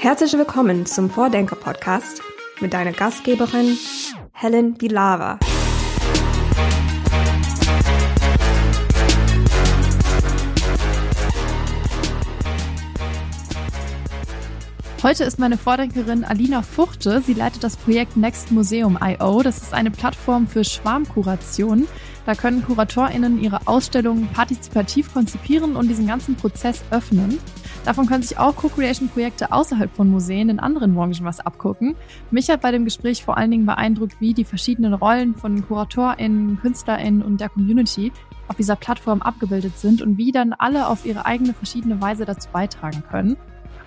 Herzlich willkommen zum Vordenker-Podcast mit deiner Gastgeberin Helen Vilava. Heute ist meine Vordenkerin Alina Fuchte. Sie leitet das Projekt Next Museum IO. Das ist eine Plattform für Schwarmkuration. Da können KuratorInnen ihre Ausstellungen partizipativ konzipieren und diesen ganzen Prozess öffnen. Davon können sich auch Co-Creation-Projekte außerhalb von Museen in anderen Branchen was abgucken. Mich hat bei dem Gespräch vor allen Dingen beeindruckt, wie die verschiedenen Rollen von KuratorInnen, KünstlerInnen und der Community auf dieser Plattform abgebildet sind und wie dann alle auf ihre eigene verschiedene Weise dazu beitragen können.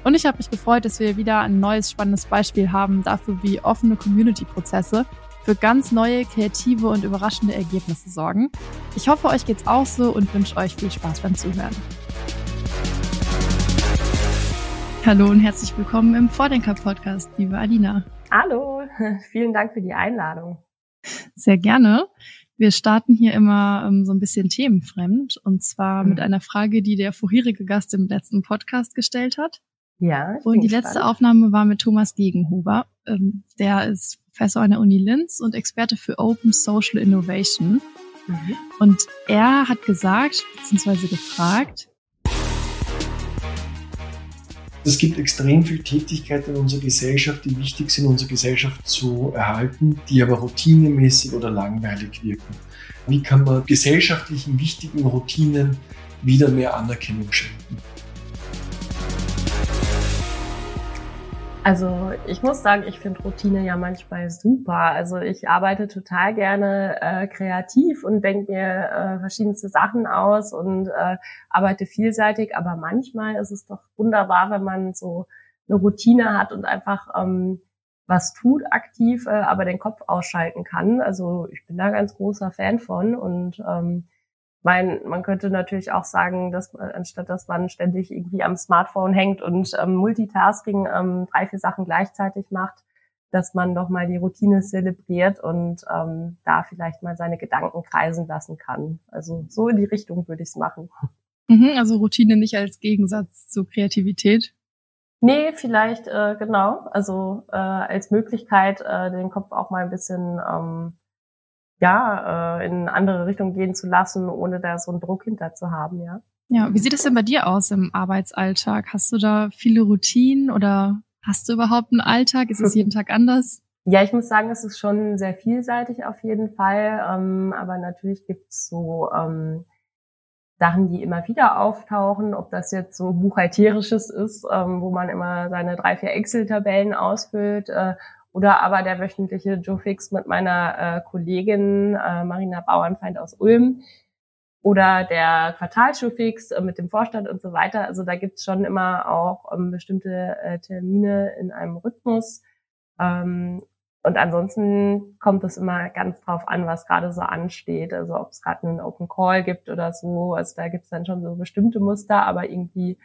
Und ich habe mich gefreut, dass wir wieder ein neues spannendes Beispiel haben dafür, wie offene Community-Prozesse für ganz neue, kreative und überraschende Ergebnisse sorgen. Ich hoffe, euch geht's auch so und wünsche euch viel Spaß beim Zuhören. Hallo und herzlich willkommen im Vordenker-Podcast, liebe Alina. Hallo, vielen Dank für die Einladung. Sehr gerne. Wir starten hier immer ähm, so ein bisschen themenfremd und zwar mhm. mit einer Frage, die der vorherige Gast im letzten Podcast gestellt hat. Ja. Und die letzte spannend. Aufnahme war mit Thomas Gegenhuber. Ähm, der ist Professor an der Uni Linz und Experte für Open Social Innovation. Mhm. Und er hat gesagt, beziehungsweise gefragt, es gibt extrem viel Tätigkeiten in unserer Gesellschaft, die wichtig sind, unsere Gesellschaft zu erhalten, die aber routinemäßig oder langweilig wirken. Wie kann man gesellschaftlichen wichtigen Routinen wieder mehr Anerkennung schenken? Also ich muss sagen, ich finde Routine ja manchmal super. Also ich arbeite total gerne äh, kreativ und denke mir äh, verschiedenste Sachen aus und äh, arbeite vielseitig. Aber manchmal ist es doch wunderbar, wenn man so eine Routine hat und einfach ähm, was tut aktiv, äh, aber den Kopf ausschalten kann. Also ich bin da ganz großer Fan von und ähm, mein, man könnte natürlich auch sagen, dass anstatt dass man ständig irgendwie am Smartphone hängt und ähm, Multitasking ähm, drei, vier Sachen gleichzeitig macht, dass man doch mal die Routine zelebriert und ähm, da vielleicht mal seine Gedanken kreisen lassen kann. Also so in die Richtung würde ich es machen. Mhm, also Routine nicht als Gegensatz zu Kreativität. Nee, vielleicht äh, genau. Also äh, als Möglichkeit, äh, den Kopf auch mal ein bisschen ähm, ja, äh, in andere Richtung gehen zu lassen, ohne da so einen Druck hinter zu haben, ja. Ja, wie sieht es denn bei dir aus im Arbeitsalltag? Hast du da viele Routinen oder hast du überhaupt einen Alltag? Ist es jeden Tag anders? Ja, ich muss sagen, es ist schon sehr vielseitig auf jeden Fall. Ähm, aber natürlich gibt's so ähm, Sachen, die immer wieder auftauchen, ob das jetzt so buchhalterisches ist, ähm, wo man immer seine drei, vier Excel-Tabellen ausfüllt, äh, oder aber der wöchentliche Joe Fix mit meiner äh, Kollegin äh, Marina Bauernfeind aus Ulm oder der Quartalschuhfix äh, mit dem Vorstand und so weiter. Also da gibt's schon immer auch ähm, bestimmte äh, Termine in einem Rhythmus. Ähm, und ansonsten kommt es immer ganz drauf an, was gerade so ansteht. Also ob es gerade einen Open Call gibt oder so. Also da gibt's dann schon so bestimmte Muster, aber irgendwie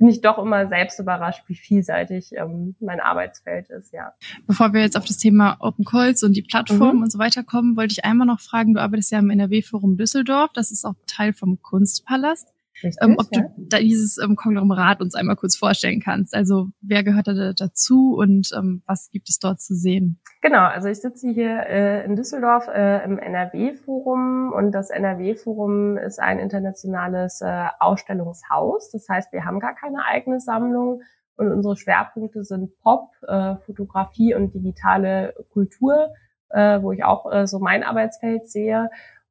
bin ich doch immer selbst überrascht, wie vielseitig ähm, mein Arbeitsfeld ist, ja. Bevor wir jetzt auf das Thema Open Calls und die Plattform mhm. und so weiter kommen, wollte ich einmal noch fragen, du arbeitest ja im NRW-Forum Düsseldorf, das ist auch Teil vom Kunstpalast. Richtig, ähm, ob ja. du dieses ähm, Konglomerat uns einmal kurz vorstellen kannst. Also wer gehört da dazu und ähm, was gibt es dort zu sehen? Genau, also ich sitze hier äh, in Düsseldorf äh, im NRW-Forum und das NRW-Forum ist ein internationales äh, Ausstellungshaus. Das heißt, wir haben gar keine eigene Sammlung und unsere Schwerpunkte sind Pop, äh, Fotografie und digitale Kultur, äh, wo ich auch äh, so mein Arbeitsfeld sehe.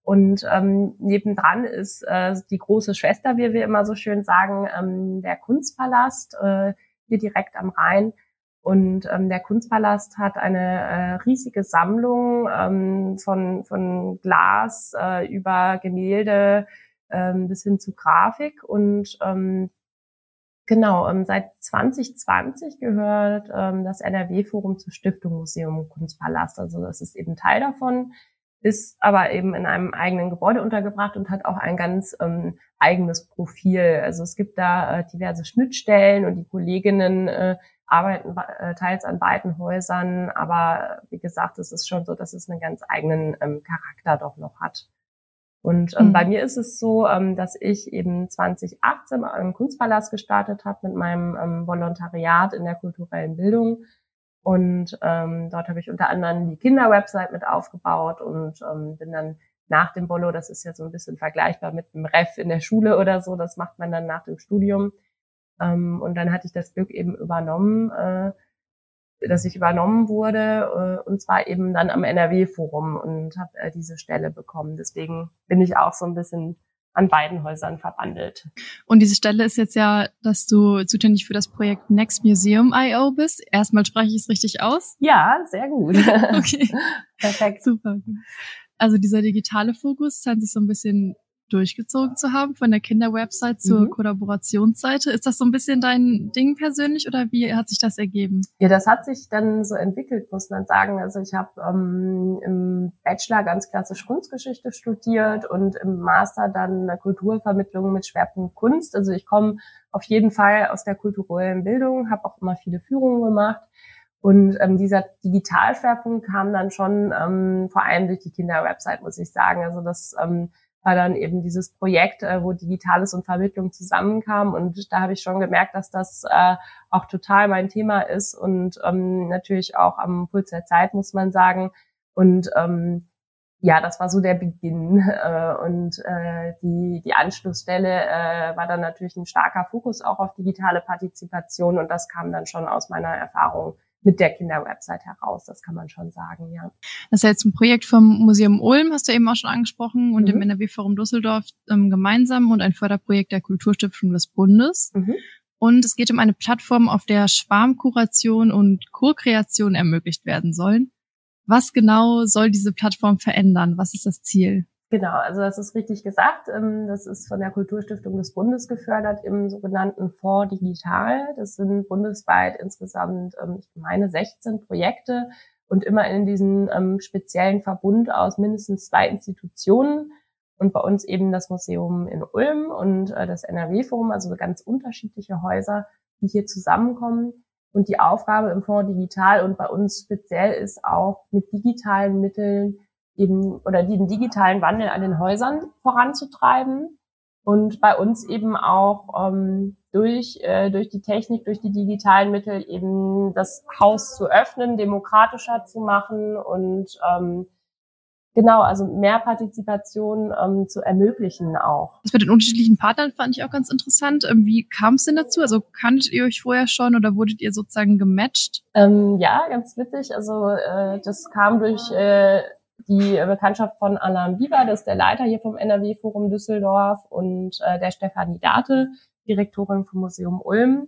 Und ähm, nebendran ist äh, die große Schwester, wie wir immer so schön sagen, ähm, der Kunstpalast äh, hier direkt am Rhein. Und ähm, der Kunstpalast hat eine äh, riesige Sammlung ähm, von, von Glas äh, über Gemälde ähm, bis hin zu Grafik. Und ähm, genau, ähm, seit 2020 gehört ähm, das NRW-Forum zur Stiftung Museum Kunstpalast. Also das ist eben Teil davon ist aber eben in einem eigenen Gebäude untergebracht und hat auch ein ganz ähm, eigenes Profil. Also es gibt da äh, diverse Schnittstellen und die Kolleginnen äh, arbeiten äh, teils an beiden Häusern, aber wie gesagt, es ist schon so, dass es einen ganz eigenen ähm, Charakter doch noch hat. Und ähm, mhm. bei mir ist es so, ähm, dass ich eben 2018 im Kunstpalast gestartet habe mit meinem ähm, Volontariat in der kulturellen Bildung. Und ähm, dort habe ich unter anderem die Kinderwebsite mit aufgebaut und ähm, bin dann nach dem Bolo, das ist ja so ein bisschen vergleichbar mit einem Ref in der Schule oder so, das macht man dann nach dem Studium. Ähm, und dann hatte ich das Glück eben übernommen, äh, dass ich übernommen wurde, äh, und zwar eben dann am NRW-Forum und habe äh, diese Stelle bekommen. Deswegen bin ich auch so ein bisschen an beiden Häusern verbandelt. Und diese Stelle ist jetzt ja, dass du zuständig für das Projekt Next Museum IO bist. Erstmal spreche ich es richtig aus? Ja, sehr gut. okay. Perfekt. Super. Also dieser digitale Fokus scheint sich so ein bisschen durchgezogen zu haben, von der Kinderwebsite zur mhm. Kollaborationsseite. Ist das so ein bisschen dein Ding persönlich oder wie hat sich das ergeben? Ja, das hat sich dann so entwickelt, muss man sagen. Also ich habe ähm, im Bachelor ganz klassisch Kunstgeschichte studiert und im Master dann eine Kulturvermittlung mit Schwerpunkt Kunst. Also ich komme auf jeden Fall aus der kulturellen Bildung, habe auch immer viele Führungen gemacht. Und ähm, dieser Digitalschwerpunkt kam dann schon ähm, vor allem durch die Kinderwebsite, muss ich sagen. Also das ähm, war dann eben dieses Projekt, äh, wo Digitales und Vermittlung zusammenkamen. Und da habe ich schon gemerkt, dass das äh, auch total mein Thema ist und ähm, natürlich auch am Puls der Zeit, muss man sagen. Und ähm, ja, das war so der Beginn. Äh, und äh, die, die Anschlussstelle äh, war dann natürlich ein starker Fokus auch auf digitale Partizipation. Und das kam dann schon aus meiner Erfahrung mit der Kinderwebsite heraus. Das kann man schon sagen, ja. Das ist ja jetzt ein Projekt vom Museum Ulm, hast du eben auch schon angesprochen, und mhm. dem NRW-Forum Düsseldorf ähm, gemeinsam und ein Förderprojekt der Kulturstiftung des Bundes. Mhm. Und es geht um eine Plattform, auf der Schwarmkuration und Co-Kreation ermöglicht werden sollen. Was genau soll diese Plattform verändern? Was ist das Ziel? Genau, also das ist richtig gesagt. Ähm, das ist von der Kulturstiftung des Bundes gefördert im sogenannten Fonds Digital. Das sind bundesweit insgesamt, ähm, ich meine, 16 Projekte und immer in diesem ähm, speziellen Verbund aus mindestens zwei Institutionen und bei uns eben das Museum in Ulm und äh, das NRW-Forum, also ganz unterschiedliche Häuser, die hier zusammenkommen. Und die Aufgabe im Fonds Digital und bei uns speziell ist auch mit digitalen Mitteln eben oder den digitalen Wandel an den Häusern voranzutreiben und bei uns eben auch ähm, durch, äh, durch die Technik, durch die digitalen Mittel eben das Haus zu öffnen, demokratischer zu machen und ähm, genau, also mehr Partizipation ähm, zu ermöglichen auch. Das mit den unterschiedlichen Partnern fand ich auch ganz interessant. Ähm, wie kam es denn dazu? Also kanntet ihr euch vorher schon oder wurdet ihr sozusagen gematcht? Ähm, ja, ganz witzig. Also äh, das kam durch äh, die Bekanntschaft von Alain Bieber, das ist der Leiter hier vom NRW-Forum Düsseldorf und äh, der Stefanie Date, Direktorin vom Museum Ulm.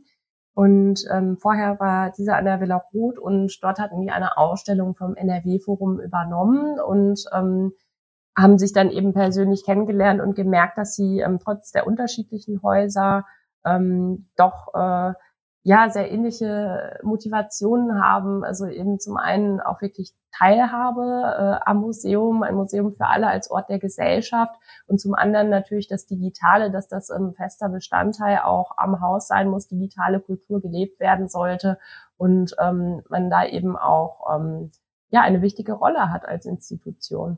Und ähm, vorher war dieser an der Villa Roth und dort hatten die eine Ausstellung vom NRW-Forum übernommen und ähm, haben sich dann eben persönlich kennengelernt und gemerkt, dass sie ähm, trotz der unterschiedlichen Häuser ähm, doch äh, ja sehr ähnliche Motivationen haben. Also eben zum einen auch wirklich Teilhabe äh, am Museum, ein Museum für alle als Ort der Gesellschaft und zum anderen natürlich das Digitale, dass das ein fester Bestandteil auch am Haus sein muss, digitale Kultur gelebt werden sollte und ähm, man da eben auch ähm, ja eine wichtige Rolle hat als Institution.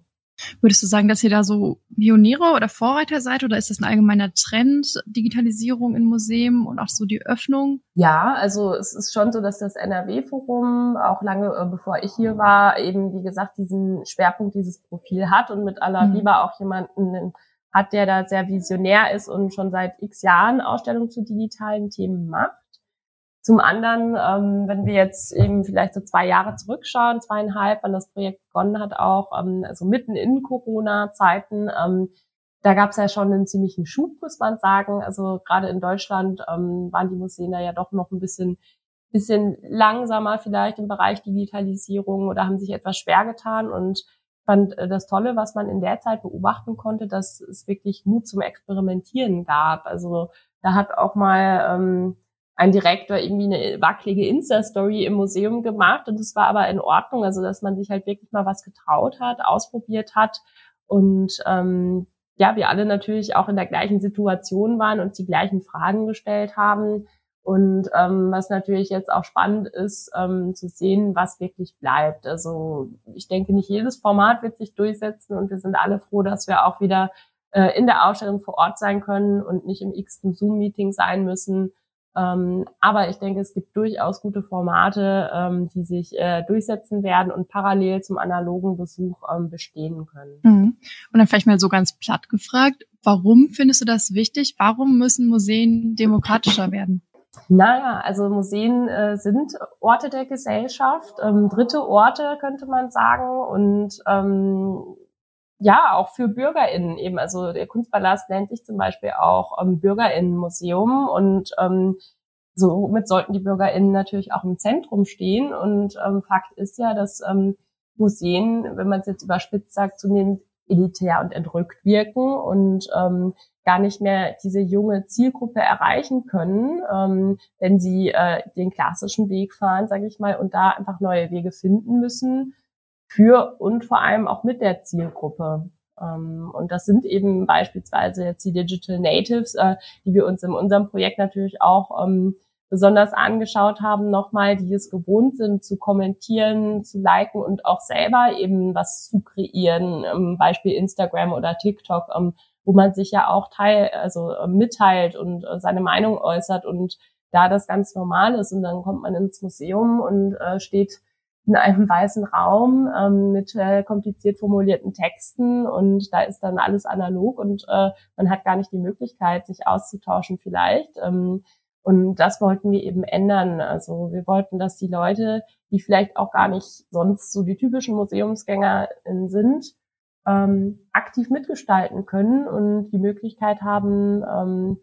Würdest du sagen, dass ihr da so Pioniere oder Vorreiter seid oder ist das ein allgemeiner Trend, Digitalisierung in Museen und auch so die Öffnung? Ja, also es ist schon so, dass das NRW-Forum auch lange äh, bevor ich hier war, eben wie gesagt diesen Schwerpunkt, dieses Profil hat und mit aller mhm. Liebe auch jemanden hat, der da sehr visionär ist und schon seit x Jahren Ausstellungen zu digitalen Themen macht. Zum anderen, ähm, wenn wir jetzt eben vielleicht so zwei Jahre zurückschauen, zweieinhalb, wann das Projekt begonnen hat, auch ähm, also mitten in Corona-Zeiten, ähm, da gab es ja schon einen ziemlichen Schub, muss man sagen. Also gerade in Deutschland ähm, waren die Museen da ja doch noch ein bisschen bisschen langsamer vielleicht im Bereich Digitalisierung oder haben sich etwas schwer getan und fand äh, das Tolle, was man in der Zeit beobachten konnte, dass es wirklich Mut zum Experimentieren gab. Also da hat auch mal ähm, ein Direktor irgendwie eine wackelige Insta-Story im Museum gemacht und es war aber in Ordnung, also dass man sich halt wirklich mal was getraut hat, ausprobiert hat und ähm, ja, wir alle natürlich auch in der gleichen Situation waren und die gleichen Fragen gestellt haben Und ähm, was natürlich jetzt auch spannend ist, ähm, zu sehen, was wirklich bleibt. Also ich denke, nicht jedes Format wird sich durchsetzen und wir sind alle froh, dass wir auch wieder äh, in der Ausstellung vor Ort sein können und nicht im x-ten Zoom-Meeting sein müssen. Ähm, aber ich denke, es gibt durchaus gute Formate, ähm, die sich äh, durchsetzen werden und parallel zum analogen Besuch ähm, bestehen können. Mhm. Und dann vielleicht mal so ganz platt gefragt, warum findest du das wichtig? Warum müssen Museen demokratischer werden? Naja, also Museen äh, sind Orte der Gesellschaft, ähm, dritte Orte könnte man sagen und ähm, ja, auch für BürgerInnen eben. Also der Kunstpalast nennt sich zum Beispiel auch ähm, BürgerInnenmuseum und ähm, somit sollten die BürgerInnen natürlich auch im Zentrum stehen. Und ähm, Fakt ist ja, dass ähm, Museen, wenn man es jetzt überspitzt sagt, zunehmend elitär und entrückt wirken und ähm, gar nicht mehr diese junge Zielgruppe erreichen können, ähm, wenn sie äh, den klassischen Weg fahren, sage ich mal, und da einfach neue Wege finden müssen für und vor allem auch mit der Zielgruppe. Ähm, und das sind eben beispielsweise jetzt die Digital Natives, äh, die wir uns in unserem Projekt natürlich auch ähm, besonders angeschaut haben, nochmal, die es gewohnt sind, zu kommentieren, zu liken und auch selber eben was zu kreieren, ähm, Beispiel Instagram oder TikTok, wo man sich ja auch teil, also äh, mitteilt und äh, seine Meinung äußert und da das ganz normal ist und dann kommt man ins Museum und steht in einem weißen Raum ähm, mit äh, kompliziert formulierten Texten und da ist dann alles analog und äh, man hat gar nicht die Möglichkeit, sich auszutauschen vielleicht. Ähm, und das wollten wir eben ändern. Also wir wollten, dass die Leute, die vielleicht auch gar nicht sonst so die typischen Museumsgänger sind, ähm, aktiv mitgestalten können und die Möglichkeit haben, ähm,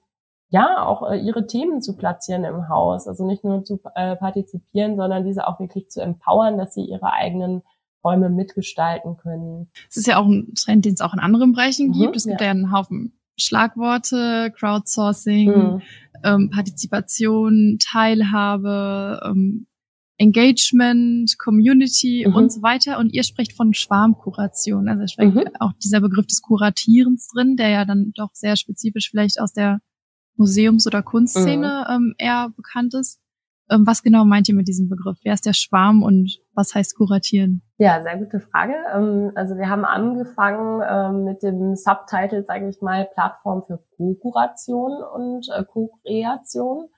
ja, auch äh, ihre Themen zu platzieren im Haus. Also nicht nur zu äh, partizipieren, sondern diese auch wirklich zu empowern, dass sie ihre eigenen Räume mitgestalten können. Es ist ja auch ein Trend, den es auch in anderen Bereichen mhm, gibt. Es gibt ja. ja einen Haufen Schlagworte, Crowdsourcing, mhm. ähm, Partizipation, Teilhabe, ähm, Engagement, Community mhm. und so weiter. Und ihr sprecht von Schwarmkuration. Also steckt mhm. auch dieser Begriff des Kuratierens drin, der ja dann doch sehr spezifisch vielleicht aus der Museums- oder Kunstszene mhm. ähm, eher bekannt ist. Ähm, was genau meint ihr mit diesem Begriff? Wer ist der Schwarm und was heißt kuratieren? Ja, sehr gute Frage. Ähm, also wir haben angefangen ähm, mit dem Subtitle, sage ich mal, Plattform für Co-Kuration und äh, Co-Kreation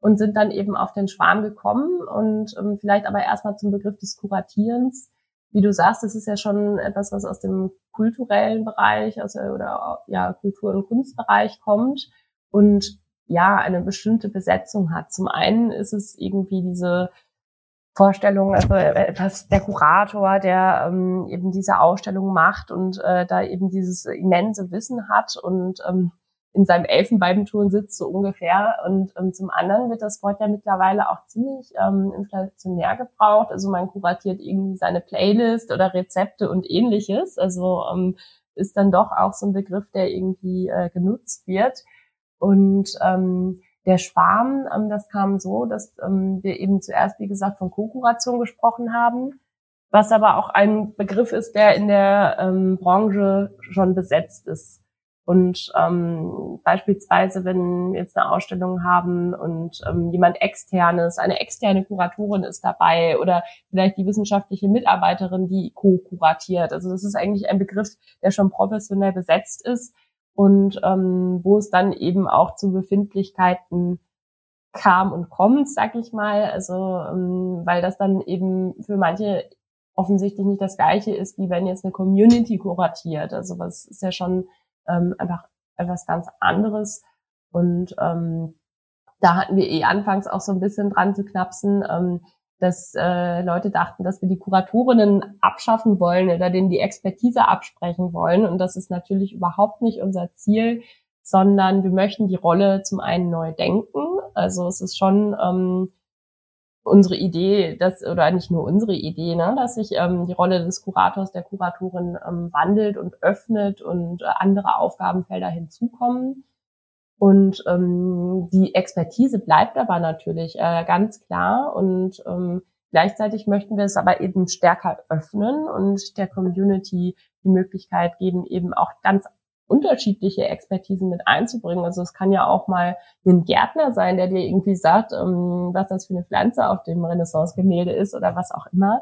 und sind dann eben auf den Schwarm gekommen und vielleicht aber erstmal zum Begriff des Kuratierens. Wie du sagst, das ist ja schon etwas, was aus dem kulturellen Bereich also, oder ja Kultur- und Kunstbereich kommt und ja eine bestimmte Besetzung hat. Zum einen ist es irgendwie diese Vorstellung, also etwas der Kurator, der ähm, eben diese Ausstellung macht und äh, da eben dieses immense Wissen hat und ähm, in seinem Elfenbeinturm sitzt so ungefähr. Und ähm, zum anderen wird das Wort ja mittlerweile auch ziemlich ähm, inflationär gebraucht. Also man kuratiert irgendwie seine Playlist oder Rezepte und ähnliches. Also ähm, ist dann doch auch so ein Begriff, der irgendwie äh, genutzt wird. Und ähm, der Schwarm, ähm, das kam so, dass ähm, wir eben zuerst, wie gesagt, von Co-Kuration gesprochen haben, was aber auch ein Begriff ist, der in der ähm, Branche schon besetzt ist. Und ähm, beispielsweise, wenn wir jetzt eine Ausstellung haben und ähm, jemand externes, eine externe Kuratorin ist dabei oder vielleicht die wissenschaftliche Mitarbeiterin, die co-kuratiert. Also das ist eigentlich ein Begriff, der schon professionell besetzt ist und ähm, wo es dann eben auch zu Befindlichkeiten kam und kommt, sag ich mal. Also ähm, weil das dann eben für manche offensichtlich nicht das gleiche ist, wie wenn jetzt eine Community kuratiert. Also was ist ja schon ähm, einfach etwas ganz anderes. Und ähm, da hatten wir eh anfangs auch so ein bisschen dran zu knapsen. Ähm, dass äh, Leute dachten, dass wir die Kuratorinnen abschaffen wollen oder denen die Expertise absprechen wollen. Und das ist natürlich überhaupt nicht unser Ziel, sondern wir möchten die Rolle zum einen neu denken. Also es ist schon ähm, unsere Idee, dass, oder nicht nur unsere Idee, ne, dass sich ähm, die Rolle des Kurators, der Kuratorin ähm, wandelt und öffnet und äh, andere Aufgabenfelder hinzukommen. Und ähm, die Expertise bleibt aber natürlich äh, ganz klar und ähm, gleichzeitig möchten wir es aber eben stärker öffnen und der Community die Möglichkeit geben, eben auch ganz unterschiedliche Expertisen mit einzubringen. Also es kann ja auch mal ein Gärtner sein, der dir irgendwie sagt, ähm, was das für eine Pflanze auf dem Renaissance-Gemälde ist oder was auch immer.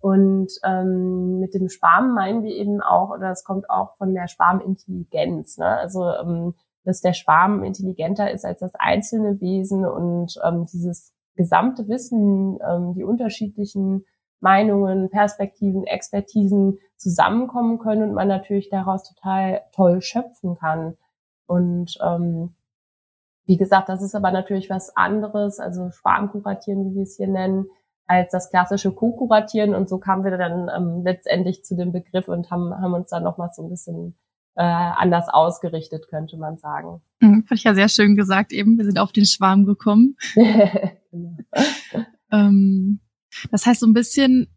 Und ähm, mit dem Schwarm meinen wir eben auch, oder es kommt auch von der Schwarmintelligenz. Ne? Also ähm, dass der Schwarm intelligenter ist als das einzelne Wesen und ähm, dieses gesamte Wissen, ähm, die unterschiedlichen Meinungen, Perspektiven, Expertisen zusammenkommen können und man natürlich daraus total toll schöpfen kann. Und ähm, wie gesagt, das ist aber natürlich was anderes, also Schwarmkuratieren, wie wir es hier nennen, als das klassische Co-Kuratieren. Und so kamen wir dann ähm, letztendlich zu dem Begriff und haben, haben uns dann nochmal so ein bisschen äh, anders ausgerichtet, könnte man sagen. Mhm, Fand ich ja sehr schön gesagt eben. Wir sind auf den Schwarm gekommen. genau. ähm, das heißt, so ein bisschen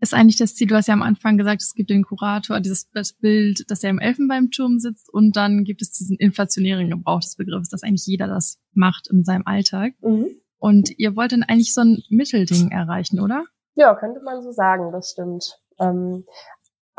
ist eigentlich das Ziel, du hast ja am Anfang gesagt, es gibt den Kurator, dieses das Bild, dass er im Elfenbeinturm sitzt und dann gibt es diesen inflationären Gebrauch des Begriffs, dass eigentlich jeder das macht in seinem Alltag. Mhm. Und ihr wollt dann eigentlich so ein Mittelding erreichen, oder? Ja, könnte man so sagen, das stimmt. Ähm,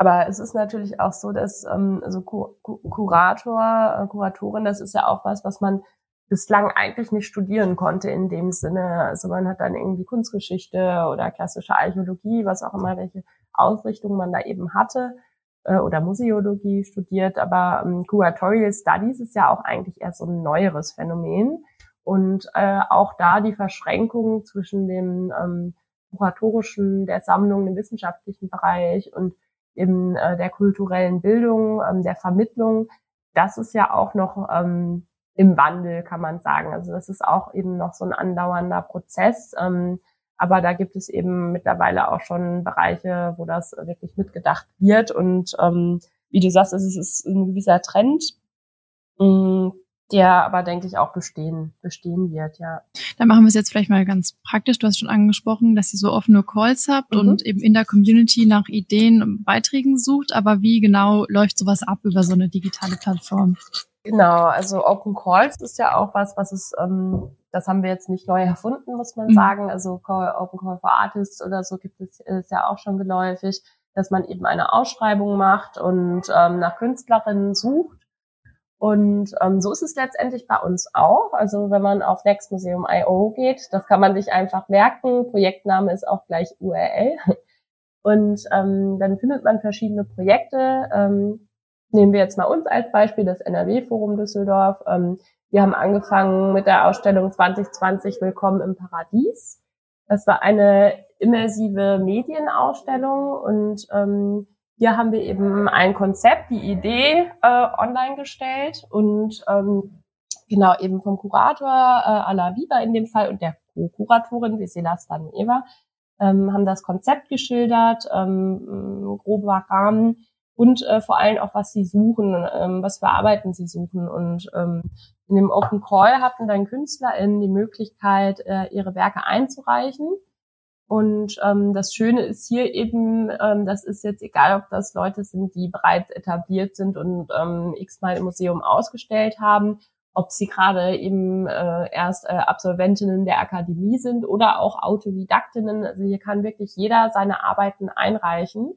aber es ist natürlich auch so, dass ähm, also Kurator, äh, Kuratorin, das ist ja auch was, was man bislang eigentlich nicht studieren konnte in dem Sinne. Also man hat dann irgendwie Kunstgeschichte oder klassische Archäologie, was auch immer, welche Ausrichtung man da eben hatte, äh, oder Museologie studiert. Aber ähm, Curatorial Studies ist ja auch eigentlich eher so ein neueres Phänomen. Und äh, auch da die Verschränkung zwischen dem ähm, kuratorischen, der Sammlung, dem wissenschaftlichen Bereich und in äh, der kulturellen Bildung, ähm, der Vermittlung, das ist ja auch noch ähm, im Wandel, kann man sagen. Also das ist auch eben noch so ein andauernder Prozess. Ähm, aber da gibt es eben mittlerweile auch schon Bereiche, wo das wirklich mitgedacht wird. Und ähm, wie du sagst, es ist ein gewisser Trend. Ähm, der aber, denke ich, auch bestehen, bestehen wird, ja. Dann machen wir es jetzt vielleicht mal ganz praktisch. Du hast schon angesprochen, dass ihr so offene Calls habt mhm. und eben in der Community nach Ideen und Beiträgen sucht. Aber wie genau läuft sowas ab über so eine digitale Plattform? Genau, also Open Calls ist ja auch was, was es, ähm, das haben wir jetzt nicht neu erfunden, muss man mhm. sagen. Also Call, Open Call for Artists oder so gibt es ist ja auch schon geläufig, dass man eben eine Ausschreibung macht und ähm, nach Künstlerinnen sucht und ähm, so ist es letztendlich bei uns auch. Also wenn man auf nextmuseum.io geht, das kann man sich einfach merken. Projektname ist auch gleich URL. Und ähm, dann findet man verschiedene Projekte. Ähm, nehmen wir jetzt mal uns als Beispiel, das NRW-Forum Düsseldorf. Ähm, wir haben angefangen mit der Ausstellung 2020 Willkommen im Paradies. Das war eine immersive Medienausstellung und ähm, hier haben wir eben ein Konzept, die Idee äh, online gestellt und ähm, genau eben vom Kurator äh, Ala Viva in dem Fall und der Co-Kuratorin Vesela Staneva ähm, haben das Konzept geschildert, ähm, grober Rahmen und äh, vor allem auch, was sie suchen, ähm, was für Arbeiten sie suchen. Und ähm, in dem Open Call hatten dann KünstlerInnen die Möglichkeit, äh, ihre Werke einzureichen. Und ähm, das Schöne ist hier eben, ähm, das ist jetzt egal, ob das Leute sind, die bereits etabliert sind und ähm, x-mal im Museum ausgestellt haben, ob sie gerade eben äh, erst äh, Absolventinnen der Akademie sind oder auch Autodidaktinnen. Also hier kann wirklich jeder seine Arbeiten einreichen.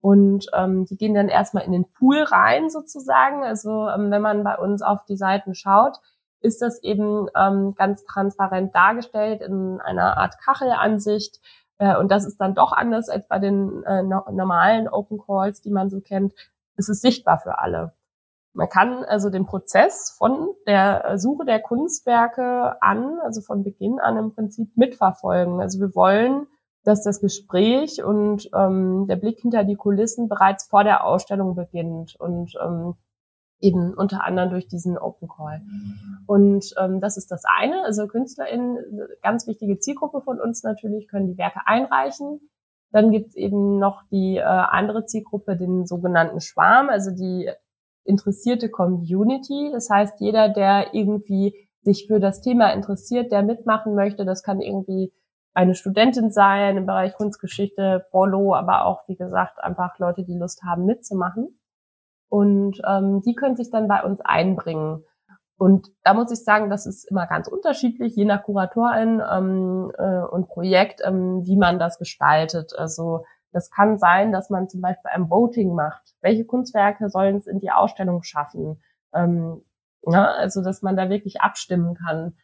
Und ähm, die gehen dann erstmal in den Pool rein sozusagen. Also ähm, wenn man bei uns auf die Seiten schaut, ist das eben ähm, ganz transparent dargestellt in einer Art Kachelansicht. Äh, und das ist dann doch anders als bei den äh, no normalen Open Calls, die man so kennt. Es ist sichtbar für alle. Man kann also den Prozess von der Suche der Kunstwerke an, also von Beginn an im Prinzip mitverfolgen. Also wir wollen, dass das Gespräch und ähm, der Blick hinter die Kulissen bereits vor der Ausstellung beginnt. Und ähm, eben unter anderem durch diesen Open Call. Und ähm, das ist das eine. Also KünstlerInnen, ganz wichtige Zielgruppe von uns natürlich, können die Werke einreichen. Dann gibt's eben noch die äh, andere Zielgruppe, den sogenannten Schwarm, also die interessierte Community. Das heißt, jeder, der irgendwie sich für das Thema interessiert, der mitmachen möchte, das kann irgendwie eine Studentin sein im Bereich Kunstgeschichte, Polo, aber auch, wie gesagt, einfach Leute, die Lust haben mitzumachen. Und ähm, die können sich dann bei uns einbringen. Und da muss ich sagen, das ist immer ganz unterschiedlich, je nach Kuratorin ähm, äh, und Projekt, ähm, wie man das gestaltet. Also Das kann sein, dass man zum Beispiel ein Voting macht. Welche Kunstwerke sollen es in die Ausstellung schaffen? Ähm, ja, also dass man da wirklich abstimmen kann.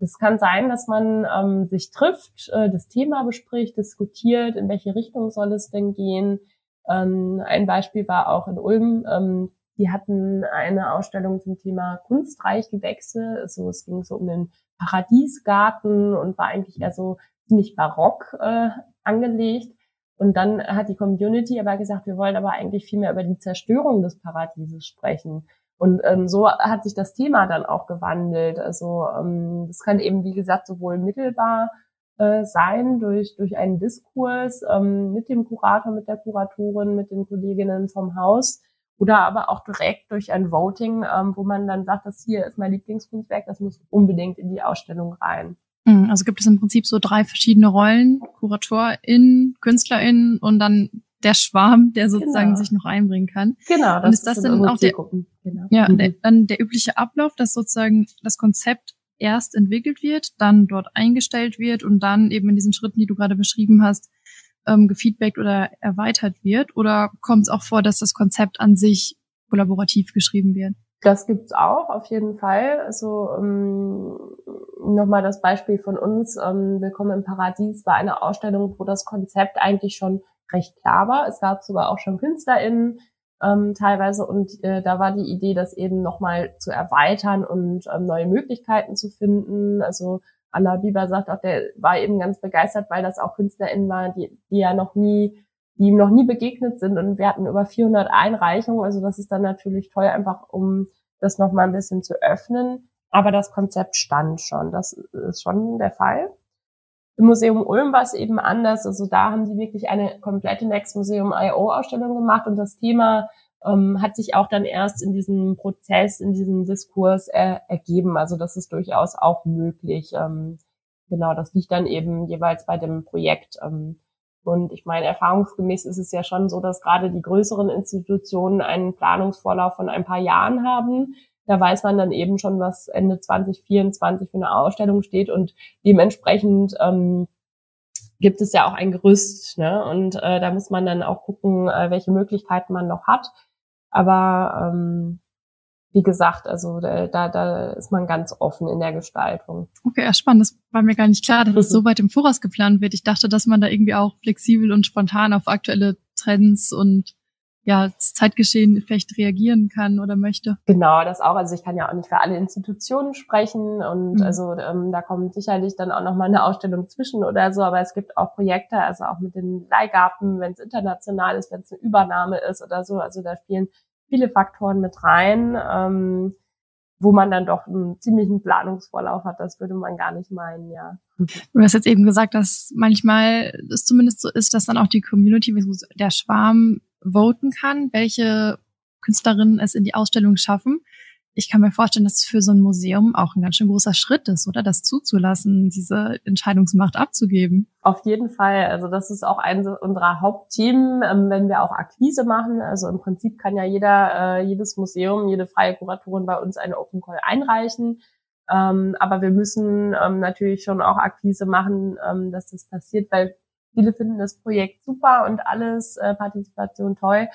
Das kann sein, dass man ähm, sich trifft, äh, das Thema bespricht, diskutiert, in welche Richtung soll es denn gehen. Ähm, ein Beispiel war auch in Ulm. Ähm, die hatten eine Ausstellung zum Thema kunstreich Gewächse. Also es ging so um den Paradiesgarten und war eigentlich eher so ziemlich barock äh, angelegt. Und dann hat die Community aber gesagt, wir wollen aber eigentlich viel mehr über die Zerstörung des Paradieses sprechen. Und ähm, so hat sich das Thema dann auch gewandelt. Also ähm, das kann eben, wie gesagt, sowohl mittelbar äh, sein durch, durch einen Diskurs ähm, mit dem Kurator, mit der Kuratorin, mit den Kolleginnen vom Haus oder aber auch direkt durch ein Voting, ähm, wo man dann sagt, das hier ist mein Lieblingskunstwerk, das muss unbedingt in die Ausstellung rein. Hm, also gibt es im Prinzip so drei verschiedene Rollen, Kuratorin, Künstlerin und dann der Schwarm, der sozusagen genau. sich noch einbringen kann. Genau. Das und ist das dann auch der, genau. ja, mhm. der, dann der übliche Ablauf, dass sozusagen das Konzept erst entwickelt wird, dann dort eingestellt wird und dann eben in diesen Schritten, die du gerade beschrieben hast, ähm, gefeedbackt oder erweitert wird? Oder kommt es auch vor, dass das Konzept an sich kollaborativ geschrieben wird? Das gibt's auch, auf jeden Fall. Also ähm, nochmal das Beispiel von uns. Ähm, Willkommen im Paradies war eine Ausstellung, wo das Konzept eigentlich schon recht klar war. Es gab sogar auch schon KünstlerInnen ähm, teilweise und äh, da war die Idee, das eben nochmal zu erweitern und ähm, neue Möglichkeiten zu finden. Also Anna Bieber sagt auch, der war eben ganz begeistert, weil das auch KünstlerInnen waren, die, die ja noch nie, die ihm noch nie begegnet sind und wir hatten über 400 Einreichungen, also das ist dann natürlich toll, einfach um das nochmal ein bisschen zu öffnen. Aber das Konzept stand schon, das ist schon der Fall. Im Museum Ulm war es eben anders, also da haben die wirklich eine komplette Next Museum I.O. Ausstellung gemacht und das Thema ähm, hat sich auch dann erst in diesem Prozess, in diesem Diskurs äh, ergeben. Also das ist durchaus auch möglich. Ähm, genau, das liegt dann eben jeweils bei dem Projekt. Ähm, und ich meine, erfahrungsgemäß ist es ja schon so, dass gerade die größeren Institutionen einen Planungsvorlauf von ein paar Jahren haben. Da weiß man dann eben schon, was Ende 2024 für eine Ausstellung steht und dementsprechend ähm, gibt es ja auch ein Gerüst. Ne? Und äh, da muss man dann auch gucken, äh, welche Möglichkeiten man noch hat. Aber ähm, wie gesagt, also da, da, da ist man ganz offen in der Gestaltung. Okay, spannend. Das war mir gar nicht klar, dass es so weit im Voraus geplant wird. Ich dachte, dass man da irgendwie auch flexibel und spontan auf aktuelle Trends und ja, das Zeitgeschehen vielleicht reagieren kann oder möchte. Genau, das auch. Also ich kann ja auch nicht für alle Institutionen sprechen und mhm. also ähm, da kommt sicherlich dann auch nochmal eine Ausstellung zwischen oder so, aber es gibt auch Projekte, also auch mit den Leihgaben, wenn es international ist, wenn es eine Übernahme ist oder so. Also da spielen viele Faktoren mit rein, ähm, wo man dann doch einen ziemlichen Planungsvorlauf hat. Das würde man gar nicht meinen, ja. Du hast jetzt eben gesagt, dass manchmal es zumindest so ist, dass dann auch die Community, der Schwarm voten kann, welche Künstlerinnen es in die Ausstellung schaffen. Ich kann mir vorstellen, dass es für so ein Museum auch ein ganz schön großer Schritt ist, oder das zuzulassen, diese Entscheidungsmacht abzugeben. Auf jeden Fall. Also das ist auch eines unserer Hauptthemen, ähm, wenn wir auch Akquise machen. Also im Prinzip kann ja jeder, äh, jedes Museum, jede freie Kuratorin bei uns eine Open Call einreichen. Ähm, aber wir müssen ähm, natürlich schon auch Akquise machen, dass das passiert, weil Viele finden das Projekt super und alles, äh, Partizipation toll.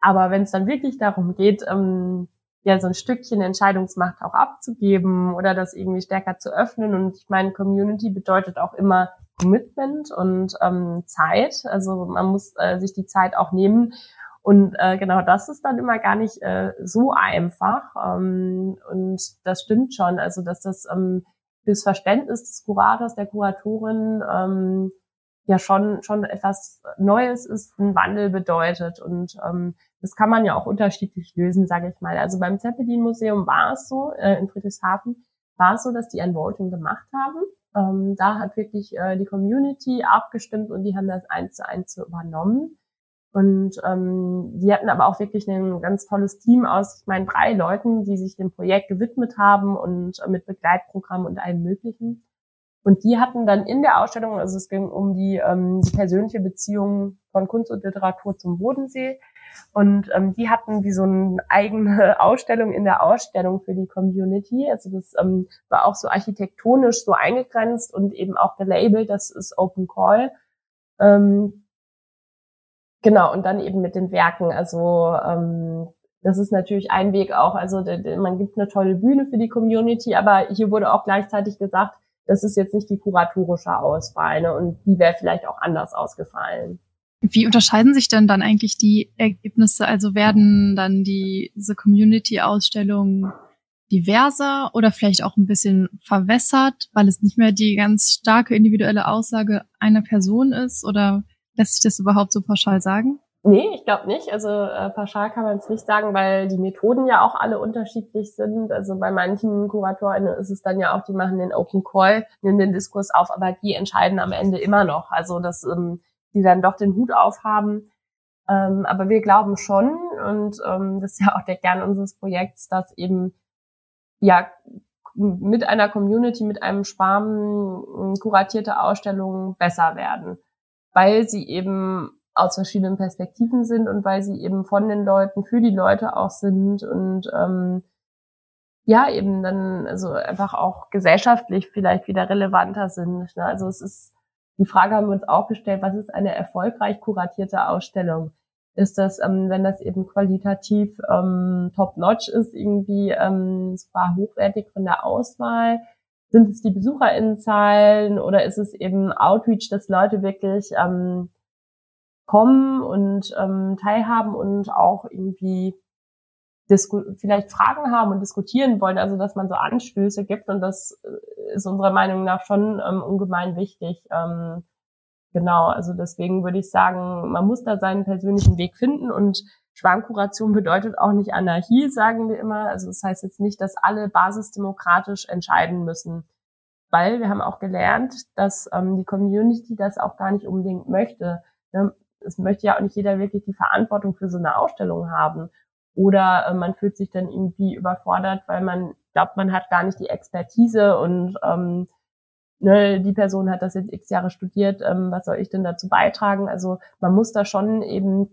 Aber wenn es dann wirklich darum geht, ähm, ja, so ein Stückchen Entscheidungsmacht auch abzugeben oder das irgendwie stärker zu öffnen. Und ich meine, Community bedeutet auch immer Commitment und ähm, Zeit. Also man muss äh, sich die Zeit auch nehmen. Und äh, genau das ist dann immer gar nicht äh, so einfach. Ähm, und das stimmt schon. Also dass das ähm, fürs Verständnis des Kurators, der Kuratorin ähm, ja schon schon etwas Neues ist, ein Wandel bedeutet und ähm, das kann man ja auch unterschiedlich lösen, sage ich mal. Also beim Zeppelin Museum war es so äh, in Friedrichshafen war es so, dass die ein Voting gemacht haben. Ähm, da hat wirklich äh, die Community abgestimmt und die haben das eins zu eins so übernommen. Und ähm, die hatten aber auch wirklich ein ganz tolles Team aus, ich meine, drei Leuten, die sich dem Projekt gewidmet haben und äh, mit Begleitprogramm und allem Möglichen. Und die hatten dann in der Ausstellung, also es ging um die, ähm, die persönliche Beziehung von Kunst und Literatur zum Bodensee. Und ähm, die hatten wie so eine eigene Ausstellung in der Ausstellung für die Community. Also das ähm, war auch so architektonisch so eingegrenzt und eben auch gelabelt, das ist Open Call. Ähm, Genau, und dann eben mit den Werken. Also ähm, das ist natürlich ein Weg auch. Also man gibt eine tolle Bühne für die Community, aber hier wurde auch gleichzeitig gesagt, das ist jetzt nicht die kuratorische Auswahl ne? und die wäre vielleicht auch anders ausgefallen. Wie unterscheiden sich denn dann eigentlich die Ergebnisse? Also werden dann die, diese Community-Ausstellungen diverser oder vielleicht auch ein bisschen verwässert, weil es nicht mehr die ganz starke individuelle Aussage einer Person ist? Oder lässt sich das überhaupt so pauschal sagen? Nee, ich glaube nicht. Also äh, pauschal kann man es nicht sagen, weil die Methoden ja auch alle unterschiedlich sind. Also bei manchen KuratorInnen ist es dann ja auch, die machen den Open Call, nehmen den Diskurs auf, aber die entscheiden am Ende immer noch. Also dass ähm, die dann doch den Hut aufhaben. Ähm, aber wir glauben schon, und ähm, das ist ja auch der Kern unseres Projekts, dass eben ja mit einer Community, mit einem Schwarm kuratierte Ausstellungen besser werden, weil sie eben aus verschiedenen Perspektiven sind und weil sie eben von den Leuten für die Leute auch sind und ähm, ja eben dann also einfach auch gesellschaftlich vielleicht wieder relevanter sind. Ne? Also es ist die Frage haben wir uns auch gestellt, was ist eine erfolgreich kuratierte Ausstellung? Ist das, ähm, wenn das eben qualitativ ähm, top-notch ist, irgendwie ähm, zwar hochwertig von der Auswahl? Sind es die BesucherInnenzahlen oder ist es eben Outreach, dass Leute wirklich ähm, kommen und ähm, teilhaben und auch irgendwie vielleicht Fragen haben und diskutieren wollen, also dass man so Anstöße gibt und das äh, ist unserer Meinung nach schon ähm, ungemein wichtig. Ähm, genau, also deswegen würde ich sagen, man muss da seinen persönlichen Weg finden und Schwarmkuration bedeutet auch nicht Anarchie, sagen wir immer. Also das heißt jetzt nicht, dass alle basisdemokratisch entscheiden müssen, weil wir haben auch gelernt, dass ähm, die Community das auch gar nicht unbedingt möchte. Ne? Es möchte ja auch nicht jeder wirklich die Verantwortung für so eine Ausstellung haben. Oder äh, man fühlt sich dann irgendwie überfordert, weil man glaubt, man hat gar nicht die Expertise und ähm, ne, die Person hat das jetzt x Jahre studiert, ähm, was soll ich denn dazu beitragen? Also man muss da schon eben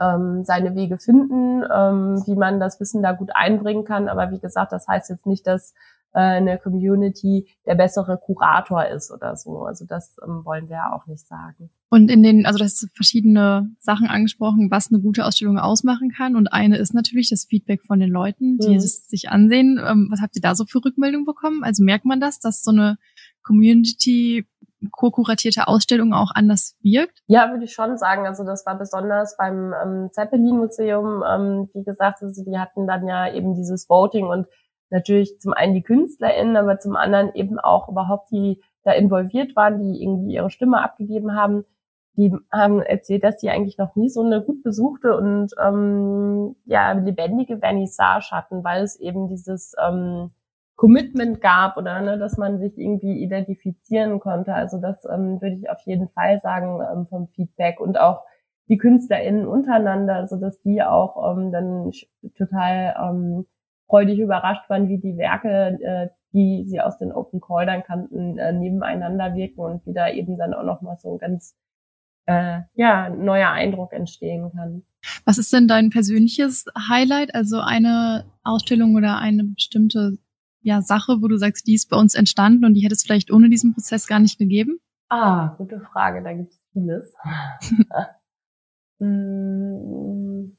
ähm, seine Wege finden, ähm, wie man das Wissen da gut einbringen kann. Aber wie gesagt, das heißt jetzt nicht, dass äh, eine Community der bessere Kurator ist oder so. Also das ähm, wollen wir auch nicht sagen. Und in den, also das verschiedene Sachen angesprochen, was eine gute Ausstellung ausmachen kann. Und eine ist natürlich das Feedback von den Leuten, die mhm. es sich ansehen. Ähm, was habt ihr da so für Rückmeldungen bekommen? Also merkt man das, dass so eine Community co-kuratierte Ausstellung auch anders wirkt? Ja, würde ich schon sagen. Also das war besonders beim ähm, Zeppelin-Museum, ähm, wie gesagt, also die hatten dann ja eben dieses Voting und natürlich zum einen die KünstlerInnen, aber zum anderen eben auch überhaupt die da involviert waren, die irgendwie ihre Stimme abgegeben haben, die haben erzählt, dass die eigentlich noch nie so eine gut besuchte und ähm, ja lebendige Vernissage hatten, weil es eben dieses ähm, Commitment gab oder ne, dass man sich irgendwie identifizieren konnte. Also das ähm, würde ich auf jeden Fall sagen ähm, vom Feedback und auch die KünstlerInnen untereinander, also dass die auch ähm, dann total ähm, freudig überrascht waren, wie die Werke, äh, die sie aus den Open Call dann kannten, äh, nebeneinander wirken und wie da eben dann auch nochmal so ein ganz äh, ja, neuer Eindruck entstehen kann. Was ist denn dein persönliches Highlight? Also eine Ausstellung oder eine bestimmte ja, Sache, wo du sagst, die ist bei uns entstanden und die hätte es vielleicht ohne diesen Prozess gar nicht gegeben? Ah, gute Frage, da gibt es vieles. Hm,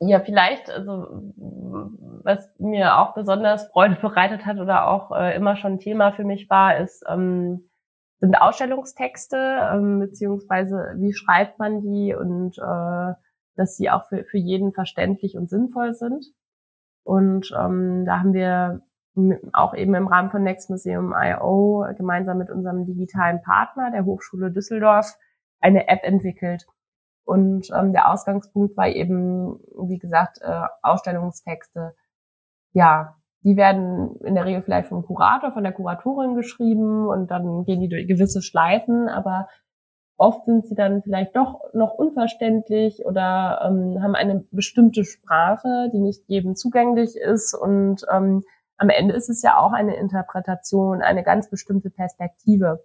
ja, vielleicht, also was mir auch besonders Freude bereitet hat oder auch äh, immer schon Thema für mich war, ist ähm, sind Ausstellungstexte ähm, beziehungsweise wie schreibt man die und äh, dass sie auch für, für jeden verständlich und sinnvoll sind. Und ähm, da haben wir auch eben im Rahmen von Next Museum I.O. gemeinsam mit unserem digitalen Partner, der Hochschule Düsseldorf, eine App entwickelt, und ähm, der Ausgangspunkt war eben, wie gesagt, äh, Ausstellungstexte. Ja, die werden in der Regel vielleicht vom Kurator, von der Kuratorin geschrieben und dann gehen die durch gewisse Schleifen, aber oft sind sie dann vielleicht doch noch unverständlich oder ähm, haben eine bestimmte Sprache, die nicht jedem zugänglich ist und ähm, am Ende ist es ja auch eine Interpretation, eine ganz bestimmte Perspektive.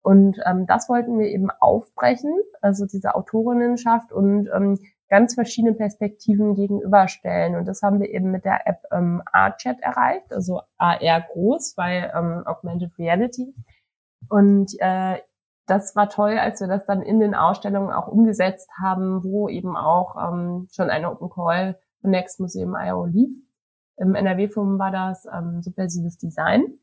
Und ähm, das wollten wir eben aufbrechen, also diese Autorinnenschaft und ähm, ganz verschiedene Perspektiven gegenüberstellen. Und das haben wir eben mit der App ähm, ARChat erreicht, also AR groß, weil ähm, Augmented Reality. Und äh, das war toll, als wir das dann in den Ausstellungen auch umgesetzt haben, wo eben auch ähm, schon ein Open Call für Next Museum IO lief. Im NRW-Forum war das ähm, subversives Design.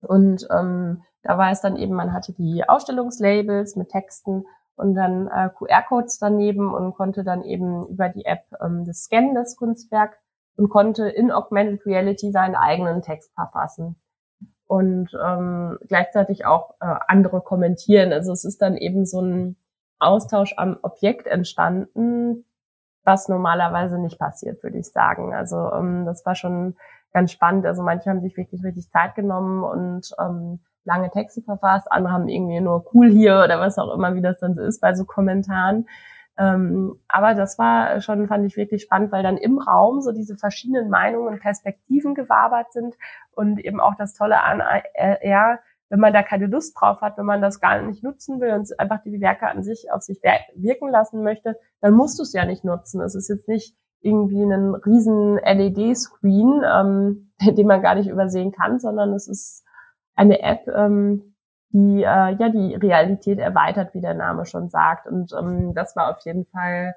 Und ähm, da war es dann eben, man hatte die Ausstellungslabels mit Texten und dann äh, QR-Codes daneben und konnte dann eben über die App ähm, das Scannen des Kunstwerk und konnte in Augmented Reality seinen eigenen Text verfassen und ähm, gleichzeitig auch äh, andere kommentieren. Also es ist dann eben so ein Austausch am Objekt entstanden, was normalerweise nicht passiert, würde ich sagen. Also ähm, das war schon ganz spannend. Also manche haben sich wirklich richtig Zeit genommen und ähm, lange Texte verfasst, andere haben irgendwie nur cool hier oder was auch immer, wie das dann so ist bei so Kommentaren. Ähm, aber das war schon, fand ich wirklich spannend, weil dann im Raum so diese verschiedenen Meinungen und Perspektiven gewabert sind und eben auch das Tolle an, äh, ja, wenn man da keine Lust drauf hat, wenn man das gar nicht nutzen will und einfach die Werke an sich auf sich wirken lassen möchte, dann musst du es ja nicht nutzen. Es ist jetzt nicht irgendwie ein riesen LED-Screen, ähm, den man gar nicht übersehen kann, sondern es ist eine App, ähm, die äh, ja die Realität erweitert, wie der Name schon sagt. Und ähm, das war auf jeden Fall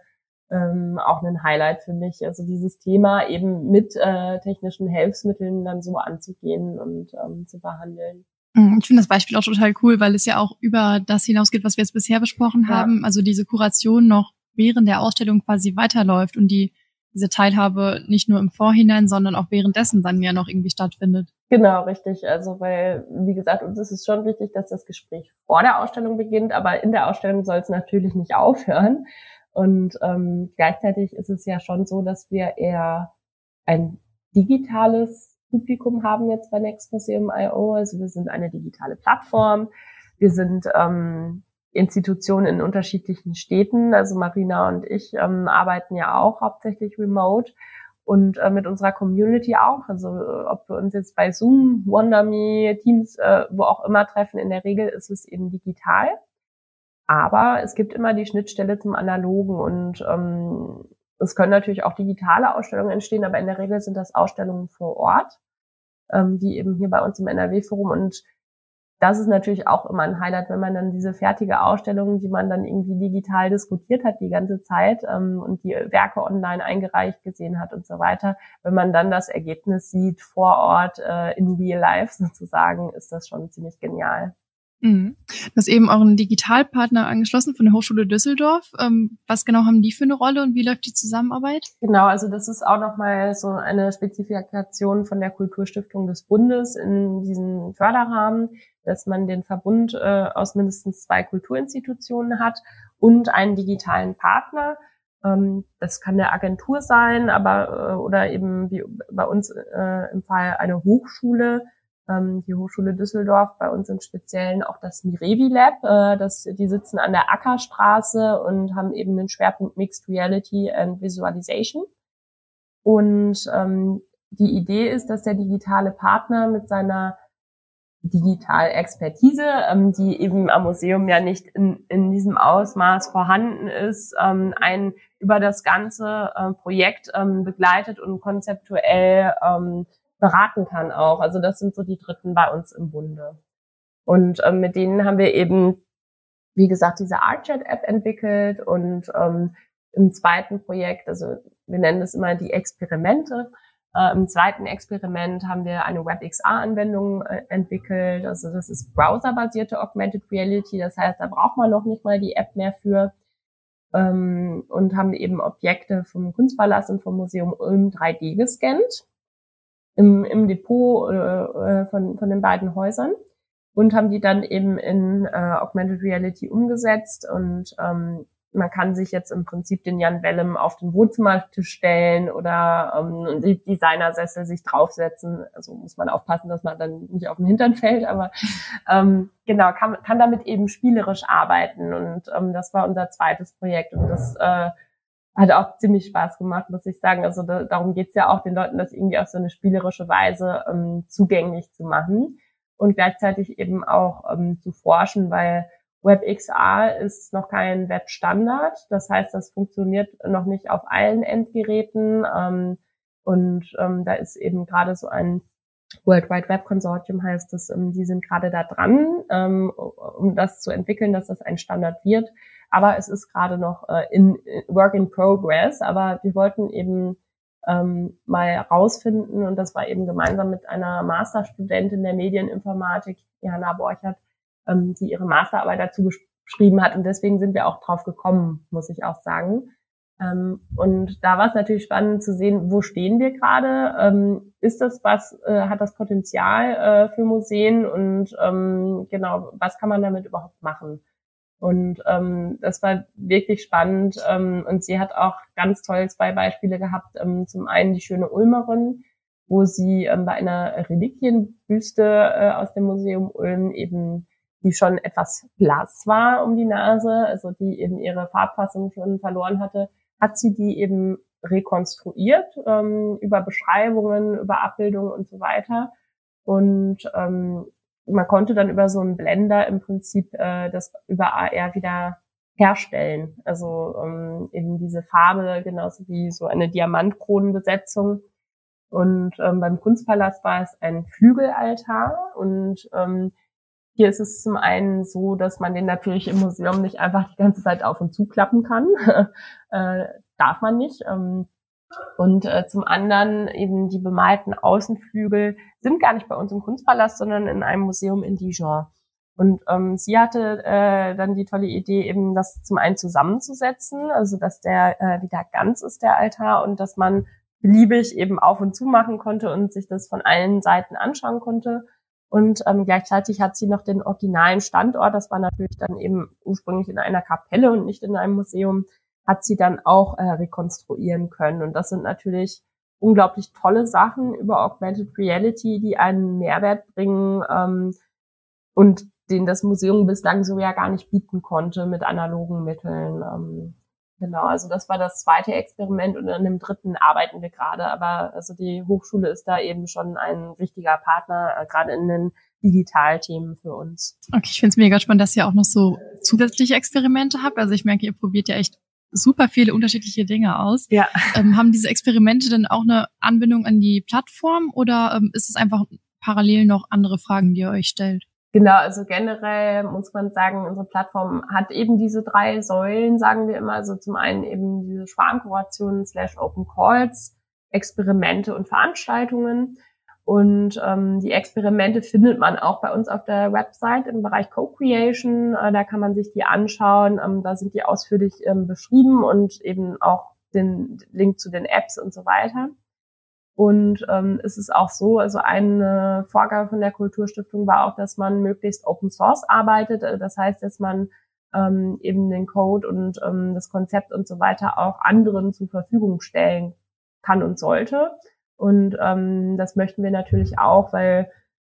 ähm, auch ein Highlight für mich. Also dieses Thema eben mit äh, technischen Hilfsmitteln dann so anzugehen und ähm, zu behandeln. Mhm, ich finde das Beispiel auch total cool, weil es ja auch über das hinausgeht, was wir jetzt bisher besprochen ja. haben. Also diese Kuration noch während der Ausstellung quasi weiterläuft und die diese Teilhabe nicht nur im Vorhinein, sondern auch währenddessen dann ja noch irgendwie stattfindet. Genau, richtig. Also weil, wie gesagt, uns ist es schon wichtig, dass das Gespräch vor der Ausstellung beginnt, aber in der Ausstellung soll es natürlich nicht aufhören. Und ähm, gleichzeitig ist es ja schon so, dass wir eher ein digitales Publikum haben jetzt bei Next Museum I.O. Also wir sind eine digitale Plattform. Wir sind ähm, Institutionen in unterschiedlichen Städten. Also Marina und ich ähm, arbeiten ja auch hauptsächlich remote und äh, mit unserer Community auch. Also äh, ob wir uns jetzt bei Zoom, WonderMe, Teams, äh, wo auch immer treffen, in der Regel ist es eben digital. Aber es gibt immer die Schnittstelle zum Analogen und ähm, es können natürlich auch digitale Ausstellungen entstehen, aber in der Regel sind das Ausstellungen vor Ort, ähm, die eben hier bei uns im NRW-Forum und das ist natürlich auch immer ein Highlight, wenn man dann diese fertige Ausstellung, die man dann irgendwie digital diskutiert hat die ganze Zeit ähm, und die Werke online eingereicht gesehen hat und so weiter. Wenn man dann das Ergebnis sieht vor Ort äh, in Real Life sozusagen, ist das schon ziemlich genial. Mhm. Du hast eben euren Digitalpartner angeschlossen von der Hochschule Düsseldorf. Ähm, was genau haben die für eine Rolle und wie läuft die Zusammenarbeit? Genau, also das ist auch nochmal so eine Spezifikation von der Kulturstiftung des Bundes in diesem Förderrahmen, dass man den Verbund äh, aus mindestens zwei Kulturinstitutionen hat und einen digitalen Partner. Ähm, das kann eine Agentur sein, aber äh, oder eben wie bei uns äh, im Fall eine Hochschule ähm, die Hochschule Düsseldorf, bei uns im Speziellen auch das Mirevi Lab. Äh, das, die sitzen an der Ackerstraße und haben eben den Schwerpunkt Mixed Reality and Visualization. Und ähm, die Idee ist, dass der digitale Partner mit seiner Digital-Expertise, ähm, die eben am Museum ja nicht in, in diesem Ausmaß vorhanden ist, ähm, ein über das ganze äh, Projekt ähm, begleitet und konzeptuell ähm, beraten kann auch. Also das sind so die Dritten bei uns im Bunde. Und ähm, mit denen haben wir eben, wie gesagt, diese Artchat-App entwickelt und ähm, im zweiten Projekt, also wir nennen das immer die Experimente. Äh, Im zweiten Experiment haben wir eine WebXR-Anwendung äh, entwickelt. Also das ist browserbasierte Augmented Reality. Das heißt, da braucht man noch nicht mal die App mehr für. Ähm, und haben eben Objekte vom Kunstpalast und vom Museum Ulm 3D gescannt im, im Depot äh, von, von den beiden Häusern und haben die dann eben in äh, Augmented Reality umgesetzt und ähm, man kann sich jetzt im Prinzip den Jan Wellem auf den Wohnzimmertisch stellen oder ähm, die Designersessel sich draufsetzen. Also muss man aufpassen, dass man dann nicht auf den Hintern fällt, aber ähm, genau, kann, kann damit eben spielerisch arbeiten. Und ähm, das war unser zweites Projekt. Und das äh, hat auch ziemlich Spaß gemacht, muss ich sagen. Also da, darum geht's ja auch den Leuten, das irgendwie auf so eine spielerische Weise ähm, zugänglich zu machen und gleichzeitig eben auch ähm, zu forschen, weil WebXR ist noch kein Webstandard. Das heißt, das funktioniert noch nicht auf allen Endgeräten. Ähm, und ähm, da ist eben gerade so ein World Wide Web Consortium heißt es, ähm, die sind gerade da dran, ähm, um das zu entwickeln, dass das ein Standard wird. Aber es ist gerade noch äh, in, Work in Progress. Aber wir wollten eben ähm, mal herausfinden, und das war eben gemeinsam mit einer Masterstudentin der Medieninformatik, Johanna Borchert, ähm, die ihre Masterarbeit dazu geschrieben hat. Und deswegen sind wir auch drauf gekommen, muss ich auch sagen. Ähm, und da war es natürlich spannend zu sehen, wo stehen wir gerade? Ähm, ist das was, äh, hat das Potenzial äh, für Museen und ähm, genau, was kann man damit überhaupt machen? Und ähm, das war wirklich spannend. Ähm, und sie hat auch ganz toll zwei Beispiele gehabt. Ähm, zum einen die schöne Ulmerin, wo sie bei einer Reliquienbüste äh, aus dem Museum Ulm eben, die schon etwas blass war um die Nase, also die eben ihre Farbfassung schon verloren hatte, hat sie die eben rekonstruiert ähm, über Beschreibungen, über Abbildungen und so weiter. Und ähm, man konnte dann über so einen Blender im Prinzip äh, das über AR wieder herstellen. Also ähm, eben diese Farbe, genauso wie so eine Diamantkronenbesetzung. Und ähm, beim Kunstpalast war es ein Flügelaltar. Und ähm, hier ist es zum einen so, dass man den natürlich im Museum nicht einfach die ganze Zeit auf und zu klappen kann. äh, darf man nicht. Ähm, und äh, zum anderen eben die bemalten Außenflügel sind gar nicht bei uns im Kunstpalast, sondern in einem Museum in Dijon. Und ähm, sie hatte äh, dann die tolle Idee, eben das zum einen zusammenzusetzen, also dass der äh, wieder ganz ist, der Altar, und dass man beliebig eben auf und zu machen konnte und sich das von allen Seiten anschauen konnte. Und ähm, gleichzeitig hat sie noch den originalen Standort, das war natürlich dann eben ursprünglich in einer Kapelle und nicht in einem Museum, hat sie dann auch äh, rekonstruieren können. Und das sind natürlich unglaublich tolle Sachen über Augmented Reality, die einen Mehrwert bringen ähm, und den das Museum bislang so ja gar nicht bieten konnte mit analogen Mitteln. Ähm, genau, also das war das zweite Experiment und an dem dritten arbeiten wir gerade. Aber also die Hochschule ist da eben schon ein wichtiger Partner, äh, gerade in den Digitalthemen für uns. Okay, ich finde es mega spannend, dass ihr auch noch so zusätzliche Experimente habt. Also ich merke, ihr probiert ja echt super viele unterschiedliche Dinge aus. Ja. Ähm, haben diese Experimente denn auch eine Anbindung an die Plattform oder ähm, ist es einfach parallel noch andere Fragen, die ihr euch stellt? Genau, also generell muss man sagen, unsere Plattform hat eben diese drei Säulen, sagen wir immer. Also zum einen eben diese Schwarmkurationen slash Open Calls, Experimente und Veranstaltungen. Und ähm, die Experimente findet man auch bei uns auf der Website im Bereich Co-Creation. Äh, da kann man sich die anschauen. Ähm, da sind die ausführlich ähm, beschrieben und eben auch den Link zu den Apps und so weiter. Und ähm, es ist auch so, also eine Vorgabe von der Kulturstiftung war auch, dass man möglichst Open Source arbeitet. Äh, das heißt, dass man ähm, eben den Code und ähm, das Konzept und so weiter auch anderen zur Verfügung stellen kann und sollte. Und ähm, das möchten wir natürlich auch, weil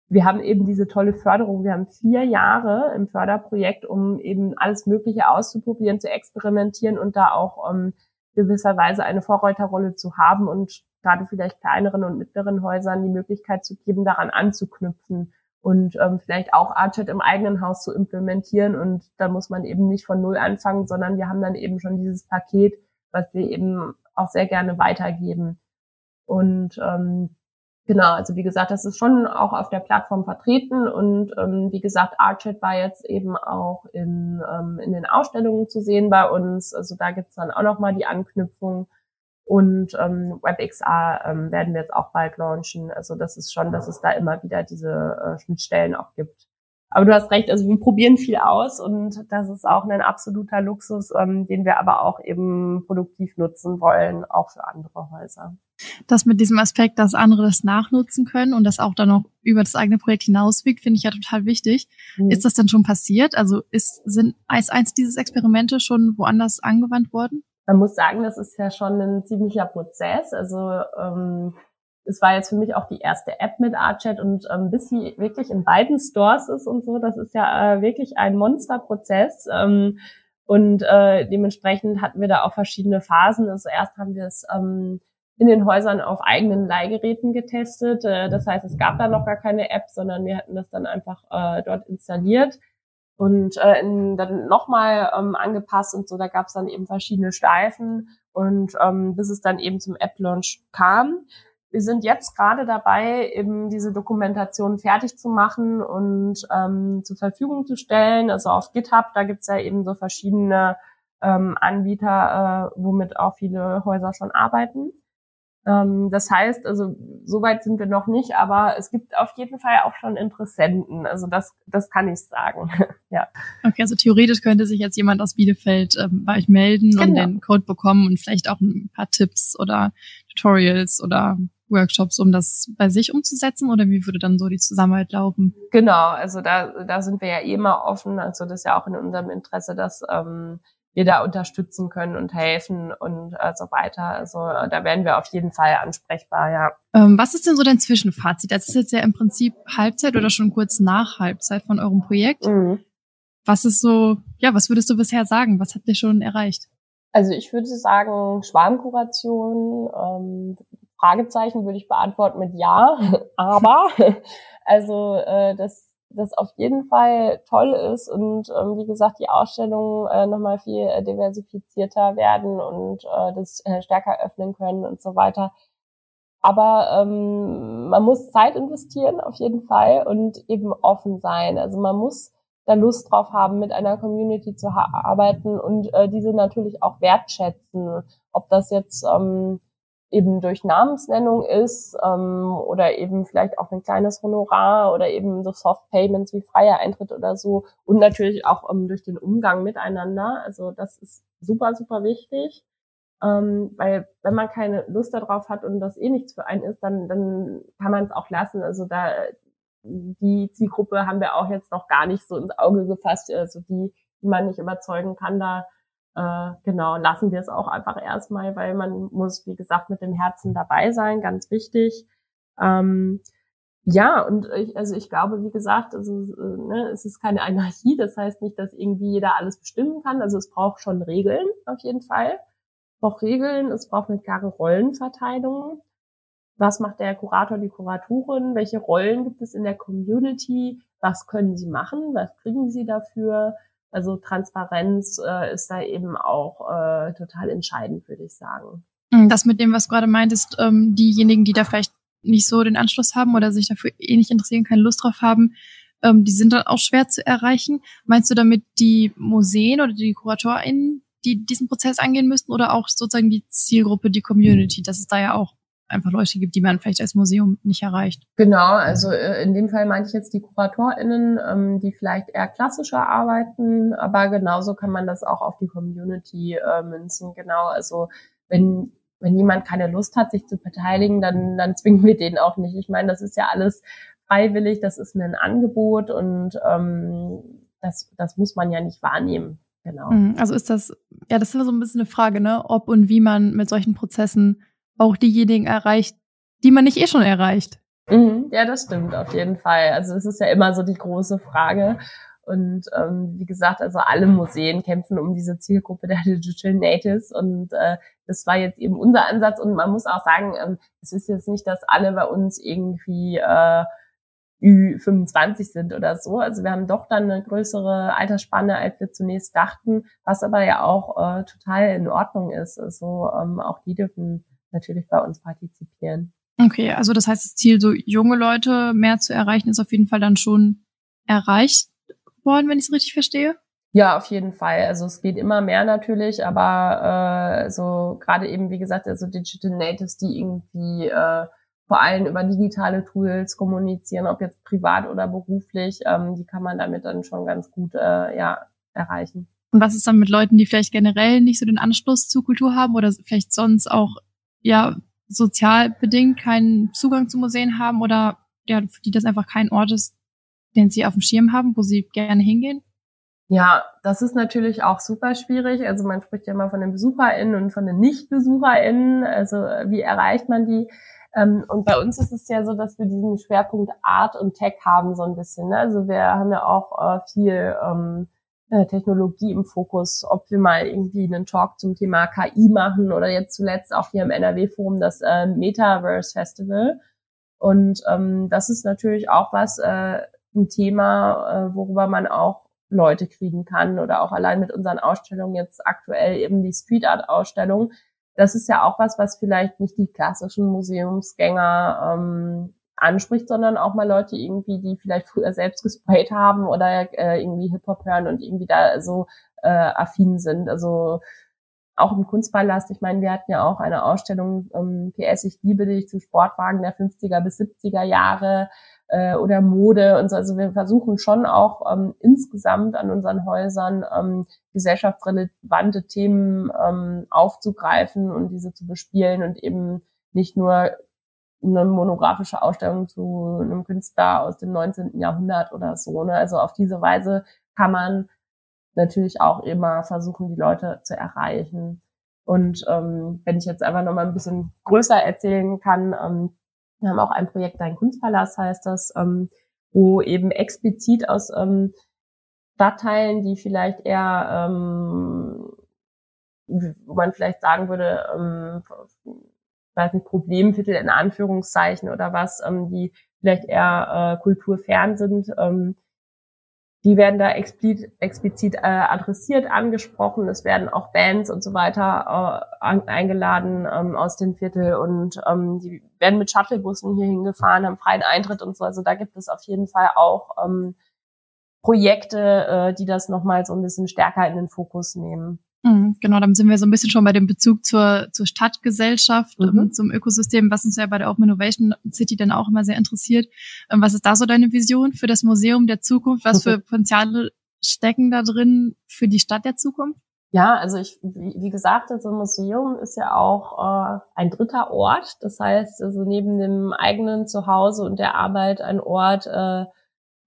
wir haben eben diese tolle Förderung. Wir haben vier Jahre im Förderprojekt, um eben alles Mögliche auszuprobieren, zu experimentieren und da auch ähm, gewisserweise eine Vorreiterrolle zu haben und gerade vielleicht kleineren und mittleren Häusern die Möglichkeit zu geben, daran anzuknüpfen und ähm, vielleicht auch Archet im eigenen Haus zu implementieren. Und da muss man eben nicht von Null anfangen, sondern wir haben dann eben schon dieses Paket, was wir eben auch sehr gerne weitergeben. Und ähm, genau, also wie gesagt, das ist schon auch auf der Plattform vertreten und ähm, wie gesagt, Archat war jetzt eben auch in, ähm, in den Ausstellungen zu sehen bei uns. Also da gibt's dann auch nochmal die Anknüpfung. Und ähm, WebXR ähm, werden wir jetzt auch bald launchen. Also das ist schon, dass es da immer wieder diese äh, Schnittstellen auch gibt. Aber du hast recht, also wir probieren viel aus und das ist auch ein absoluter Luxus, ähm, den wir aber auch eben produktiv nutzen wollen, auch für andere Häuser. Das mit diesem Aspekt, dass andere das nachnutzen können und das auch dann noch über das eigene Projekt hinauswirkt, finde ich ja total wichtig. Mhm. Ist das denn schon passiert? Also ist, sind eins, eins dieses Experimente schon woanders angewandt worden? Man muss sagen, das ist ja schon ein ziemlicher Prozess. Also ähm, es war jetzt für mich auch die erste App mit Artchat und ähm, bis sie wirklich in beiden Stores ist und so, das ist ja äh, wirklich ein Monsterprozess. Ähm, und äh, dementsprechend hatten wir da auch verschiedene Phasen. Also erst haben wir es ähm, in den Häusern auf eigenen Leihgeräten getestet. Äh, das heißt, es gab da noch gar keine App, sondern wir hatten das dann einfach äh, dort installiert und äh, in, dann nochmal ähm, angepasst und so. Da gab es dann eben verschiedene Steifen und ähm, bis es dann eben zum App-Launch kam. wir sind jetzt gerade dabei, eben diese Dokumentation fertig zu machen und ähm, zur Verfügung zu stellen. Also auf GitHub, da gibt's ja eben so verschiedene ähm, Anbieter, äh, womit auch viele Häuser schon arbeiten. Ähm, das heißt, also so weit sind wir noch nicht, aber es gibt auf jeden Fall auch schon Interessenten. Also das, das kann ich sagen. ja. Okay, also theoretisch könnte sich jetzt jemand aus Bielefeld ähm, bei euch melden genau. und den Code bekommen und vielleicht auch ein paar Tipps oder Tutorials oder Workshops, um das bei sich umzusetzen oder wie würde dann so die Zusammenarbeit laufen? Genau, also da, da sind wir ja eh immer offen. Also das ist ja auch in unserem Interesse, dass ähm, wir da unterstützen können und helfen und äh, so weiter. Also da werden wir auf jeden Fall ansprechbar, ja. Ähm, was ist denn so dein Zwischenfazit? Das ist jetzt ja im Prinzip Halbzeit oder schon kurz nach Halbzeit von eurem Projekt. Mhm. Was ist so, ja, was würdest du bisher sagen? Was habt ihr schon erreicht? Also ich würde sagen, Schwarmkuration, ähm, Fragezeichen würde ich beantworten mit ja, aber also äh, das das auf jeden Fall toll ist und ähm, wie gesagt die Ausstellungen äh, nochmal viel äh, diversifizierter werden und äh, das äh, stärker öffnen können und so weiter. Aber ähm, man muss Zeit investieren auf jeden Fall und eben offen sein. Also man muss da Lust drauf haben, mit einer Community zu arbeiten und äh, diese natürlich auch wertschätzen. Ob das jetzt ähm, eben durch Namensnennung ist ähm, oder eben vielleicht auch ein kleines Honorar oder eben so Soft Payments wie freier Eintritt oder so und natürlich auch ähm, durch den Umgang miteinander. Also das ist super, super wichtig. Ähm, weil wenn man keine Lust darauf hat und das eh nichts für einen ist, dann, dann kann man es auch lassen. Also da die Zielgruppe haben wir auch jetzt noch gar nicht so ins Auge gefasst, also die, die man nicht überzeugen kann, da äh, genau, lassen wir es auch einfach erstmal, weil man muss, wie gesagt, mit dem Herzen dabei sein, ganz wichtig. Ähm, ja, und ich, also ich glaube, wie gesagt, also, ne, es ist keine Anarchie, das heißt nicht, dass irgendwie jeder alles bestimmen kann. Also es braucht schon Regeln auf jeden Fall. Es braucht Regeln, es braucht eine klare Rollenverteilung. Was macht der Kurator, die Kuratorin? Welche Rollen gibt es in der Community? Was können sie machen? Was kriegen sie dafür? Also Transparenz äh, ist da eben auch äh, total entscheidend, würde ich sagen. Mhm, das mit dem, was du gerade meintest, ähm, diejenigen, die da vielleicht nicht so den Anschluss haben oder sich dafür eh nicht interessieren, keine Lust drauf haben, ähm, die sind dann auch schwer zu erreichen. Meinst du damit die Museen oder die KuratorInnen, die diesen Prozess angehen müssten oder auch sozusagen die Zielgruppe, die Community? Das ist da ja auch einfach Leute gibt, die man vielleicht als Museum nicht erreicht. Genau, also äh, in dem Fall meinte ich jetzt die KuratorInnen, ähm, die vielleicht eher klassischer arbeiten, aber genauso kann man das auch auf die Community äh, münzen. Genau, also wenn wenn jemand keine Lust hat, sich zu beteiligen, dann, dann zwingen wir den auch nicht. Ich meine, das ist ja alles freiwillig, das ist ein Angebot und ähm, das, das muss man ja nicht wahrnehmen. Genau. Mhm, also ist das, ja, das ist immer so ein bisschen eine Frage, ne, ob und wie man mit solchen Prozessen auch diejenigen erreicht, die man nicht eh schon erreicht. Mhm, ja, das stimmt auf jeden Fall. Also es ist ja immer so die große Frage. Und ähm, wie gesagt, also alle Museen kämpfen um diese Zielgruppe der Digital Natives und äh, das war jetzt eben unser Ansatz. Und man muss auch sagen, ähm, es ist jetzt nicht, dass alle bei uns irgendwie äh, Ü25 sind oder so. Also wir haben doch dann eine größere Altersspanne, als wir zunächst dachten, was aber ja auch äh, total in Ordnung ist. Also ähm, auch die dürfen natürlich bei uns partizipieren. Okay, also das heißt, das Ziel, so junge Leute mehr zu erreichen, ist auf jeden Fall dann schon erreicht worden, wenn ich es richtig verstehe? Ja, auf jeden Fall. Also es geht immer mehr natürlich, aber äh, so gerade eben, wie gesagt, also Digital Natives, die irgendwie äh, vor allem über digitale Tools kommunizieren, ob jetzt privat oder beruflich, ähm, die kann man damit dann schon ganz gut äh, ja, erreichen. Und was ist dann mit Leuten, die vielleicht generell nicht so den Anschluss zur Kultur haben oder vielleicht sonst auch ja sozial bedingt keinen Zugang zu Museen haben oder ja, für die das einfach kein Ort ist, den sie auf dem Schirm haben, wo sie gerne hingehen? Ja, das ist natürlich auch super schwierig. Also man spricht ja immer von den BesucherInnen und von den Nicht-BesucherInnen. Also wie erreicht man die? Ähm, und bei uns ist es ja so, dass wir diesen Schwerpunkt Art und Tech haben so ein bisschen. Ne? Also wir haben ja auch äh, viel ähm, äh, Technologie im Fokus, ob wir mal irgendwie einen Talk zum Thema KI machen oder jetzt zuletzt auch hier im NRW-Forum das äh, Metaverse Festival. Und ähm, das ist natürlich auch was, äh, ein Thema, äh, worüber man auch Leute kriegen kann oder auch allein mit unseren Ausstellungen jetzt aktuell eben die Street Art Ausstellung. das ist ja auch was, was vielleicht nicht die klassischen Museumsgänger ähm, anspricht, sondern auch mal Leute irgendwie, die vielleicht früher selbst gesprayt haben oder äh, irgendwie Hip-Hop hören und irgendwie da so äh, affin sind. Also auch im Kunstpalast, ich meine, wir hatten ja auch eine Ausstellung ähm, PS Ich liebe dich zu Sportwagen der 50er bis 70er Jahre äh, oder Mode und so. Also wir versuchen schon auch ähm, insgesamt an unseren Häusern ähm, gesellschaftsrelevante Themen ähm, aufzugreifen und diese zu bespielen und eben nicht nur eine monografische Ausstellung zu einem Künstler aus dem 19. Jahrhundert oder so. Ne? Also auf diese Weise kann man natürlich auch immer versuchen, die Leute zu erreichen. Und ähm, wenn ich jetzt einfach noch mal ein bisschen größer erzählen kann, ähm, wir haben auch ein Projekt, ein Kunstpalast heißt das, ähm, wo eben explizit aus ähm, Stadtteilen, die vielleicht eher, ähm, wo man vielleicht sagen würde, ähm, weiß nicht, Problemviertel in Anführungszeichen oder was, ähm, die vielleicht eher äh, kulturfern sind, ähm, die werden da explizit, explizit äh, adressiert, angesprochen. Es werden auch Bands und so weiter äh, eingeladen ähm, aus dem Viertel und ähm, die werden mit Shuttlebussen hier hingefahren, haben freien Eintritt und so. Also da gibt es auf jeden Fall auch ähm, Projekte, äh, die das nochmal so ein bisschen stärker in den Fokus nehmen. Mhm, genau, dann sind wir so ein bisschen schon bei dem Bezug zur, zur Stadtgesellschaft, mhm. Ähm, zum Ökosystem, was uns ja bei der Open Innovation City dann auch immer sehr interessiert. Ähm, was ist da so deine Vision für das Museum der Zukunft? Was für Potenziale stecken da drin für die Stadt der Zukunft? Ja, also ich, wie, wie gesagt, also Museum ist ja auch äh, ein dritter Ort. Das heißt, also neben dem eigenen Zuhause und der Arbeit ein Ort, äh,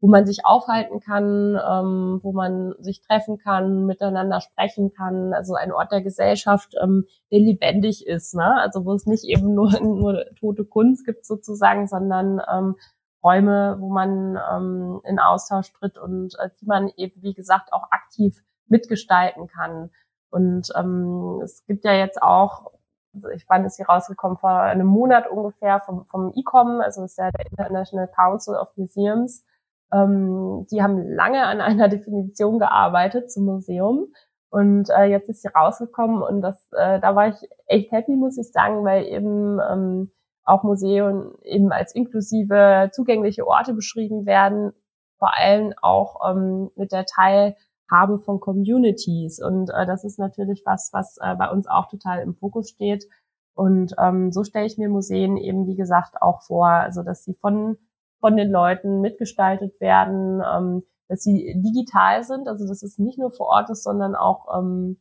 wo man sich aufhalten kann, ähm, wo man sich treffen kann, miteinander sprechen kann. Also ein Ort der Gesellschaft, ähm, der lebendig ist, ne? Also wo es nicht eben nur, nur tote Kunst gibt sozusagen, sondern ähm, Räume, wo man ähm, in Austausch tritt und äh, die man eben, wie gesagt, auch aktiv mitgestalten kann. Und ähm, es gibt ja jetzt auch, also ich wann ist hier rausgekommen, vor einem Monat ungefähr vom, vom ICOM, also ist ja der International Council of Museums, ähm, die haben lange an einer Definition gearbeitet zum Museum. Und äh, jetzt ist sie rausgekommen und das, äh, da war ich echt happy, muss ich sagen, weil eben ähm, auch Museen eben als inklusive, zugängliche Orte beschrieben werden, vor allem auch ähm, mit der Teilhabe von Communities. Und äh, das ist natürlich was, was äh, bei uns auch total im Fokus steht. Und ähm, so stelle ich mir Museen eben, wie gesagt, auch vor, also dass sie von von den Leuten mitgestaltet werden, ähm, dass sie digital sind, also dass es nicht nur vor Ort ist, sondern auch ähm,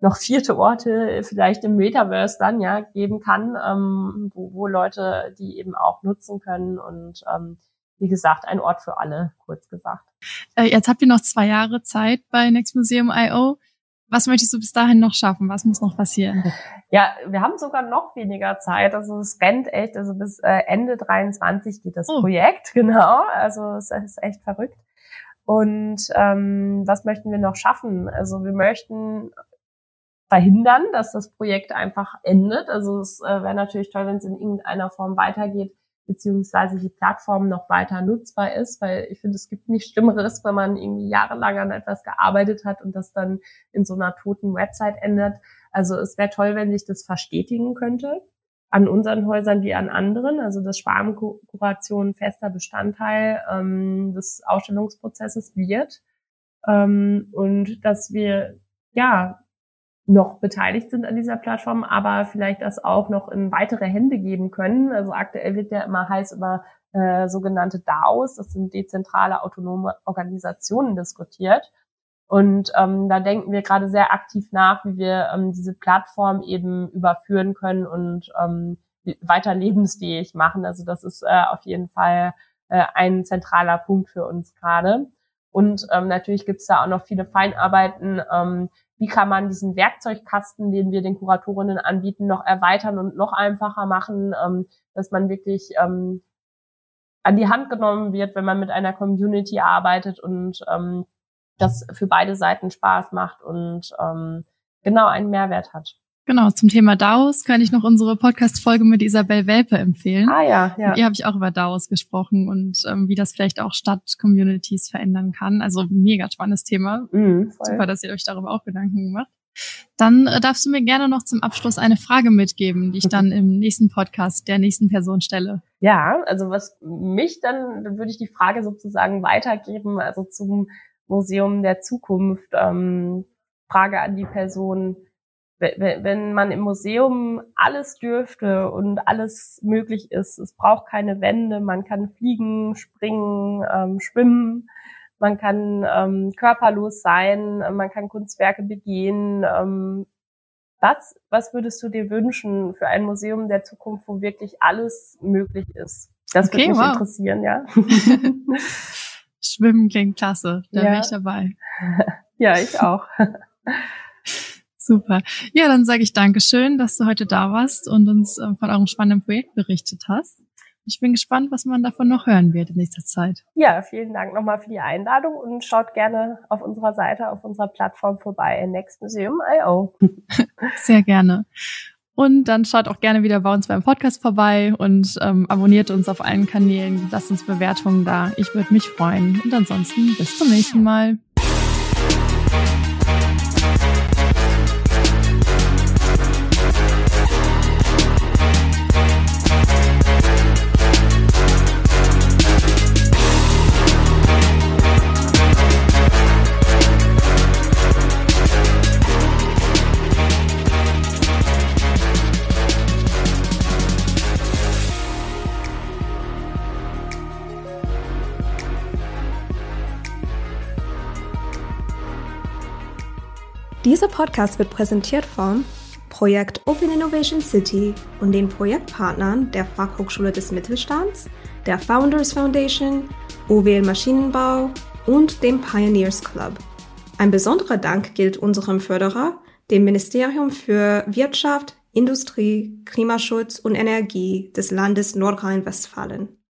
noch vierte Orte vielleicht im Metaverse dann ja geben kann, ähm, wo, wo Leute die eben auch nutzen können und ähm, wie gesagt, ein Ort für alle, kurz gesagt. Äh, jetzt habt ihr noch zwei Jahre Zeit bei Next Museum I.O. Was möchtest du bis dahin noch schaffen? Was muss noch passieren? Ja, wir haben sogar noch weniger Zeit. Also es rennt echt, also bis äh, Ende 23 geht das oh. Projekt, genau. Also es ist echt verrückt. Und ähm, was möchten wir noch schaffen? Also wir möchten verhindern, dass das Projekt einfach endet. Also es äh, wäre natürlich toll, wenn es in irgendeiner Form weitergeht beziehungsweise die Plattform noch weiter nutzbar ist, weil ich finde, es gibt nichts Schlimmeres, wenn man irgendwie jahrelang an etwas gearbeitet hat und das dann in so einer toten Website endet. Also es wäre toll, wenn sich das verstetigen könnte an unseren Häusern wie an anderen. Also dass Schwarmkuration fester Bestandteil ähm, des Ausstellungsprozesses wird ähm, und dass wir ja noch beteiligt sind an dieser Plattform, aber vielleicht das auch noch in weitere Hände geben können. Also aktuell wird ja immer heiß über äh, sogenannte DAOs, das sind dezentrale autonome Organisationen diskutiert. Und ähm, da denken wir gerade sehr aktiv nach, wie wir ähm, diese Plattform eben überführen können und ähm, weiter lebensfähig machen. Also das ist äh, auf jeden Fall äh, ein zentraler Punkt für uns gerade. Und ähm, natürlich gibt es da auch noch viele Feinarbeiten, ähm, wie kann man diesen Werkzeugkasten, den wir den Kuratorinnen anbieten, noch erweitern und noch einfacher machen, ähm, dass man wirklich ähm, an die Hand genommen wird, wenn man mit einer Community arbeitet und ähm, das für beide Seiten Spaß macht und ähm, genau einen Mehrwert hat. Genau, zum Thema DAOs kann ich noch unsere Podcast-Folge mit Isabel Welpe empfehlen. Ah ja, ja. Mit ihr habe ich auch über DAOs gesprochen und ähm, wie das vielleicht auch Stadt-Communities verändern kann. Also mega spannendes Thema. Mhm, Super, dass ihr euch darüber auch Gedanken gemacht. Dann äh, darfst du mir gerne noch zum Abschluss eine Frage mitgeben, die ich dann im nächsten Podcast der nächsten Person stelle. Ja, also was mich dann, dann würde ich die Frage sozusagen weitergeben, also zum Museum der Zukunft. Ähm, Frage an die Person, wenn man im Museum alles dürfte und alles möglich ist, es braucht keine Wände, man kann fliegen, springen, ähm, schwimmen, man kann ähm, körperlos sein, man kann Kunstwerke begehen. Ähm, was, was würdest du dir wünschen für ein Museum der Zukunft, wo wirklich alles möglich ist? Das okay, würde mich wow. interessieren, ja. Schwimmen klingt klasse, da ja. wäre ich dabei. ja, ich auch. Super. Ja, dann sage ich Dankeschön, dass du heute da warst und uns äh, von eurem spannenden Projekt berichtet hast. Ich bin gespannt, was man davon noch hören wird in nächster Zeit. Ja, vielen Dank nochmal für die Einladung und schaut gerne auf unserer Seite, auf unserer Plattform vorbei, nextmuseum.io. Sehr gerne. Und dann schaut auch gerne wieder bei uns beim Podcast vorbei und ähm, abonniert uns auf allen Kanälen. Lasst uns Bewertungen da. Ich würde mich freuen. Und ansonsten bis zum nächsten Mal. Dieser Podcast wird präsentiert vom Projekt Open Innovation City und den Projektpartnern der Fachhochschule des Mittelstands, der Founders Foundation, OWL Maschinenbau und dem Pioneers Club. Ein besonderer Dank gilt unserem Förderer, dem Ministerium für Wirtschaft, Industrie, Klimaschutz und Energie des Landes Nordrhein-Westfalen.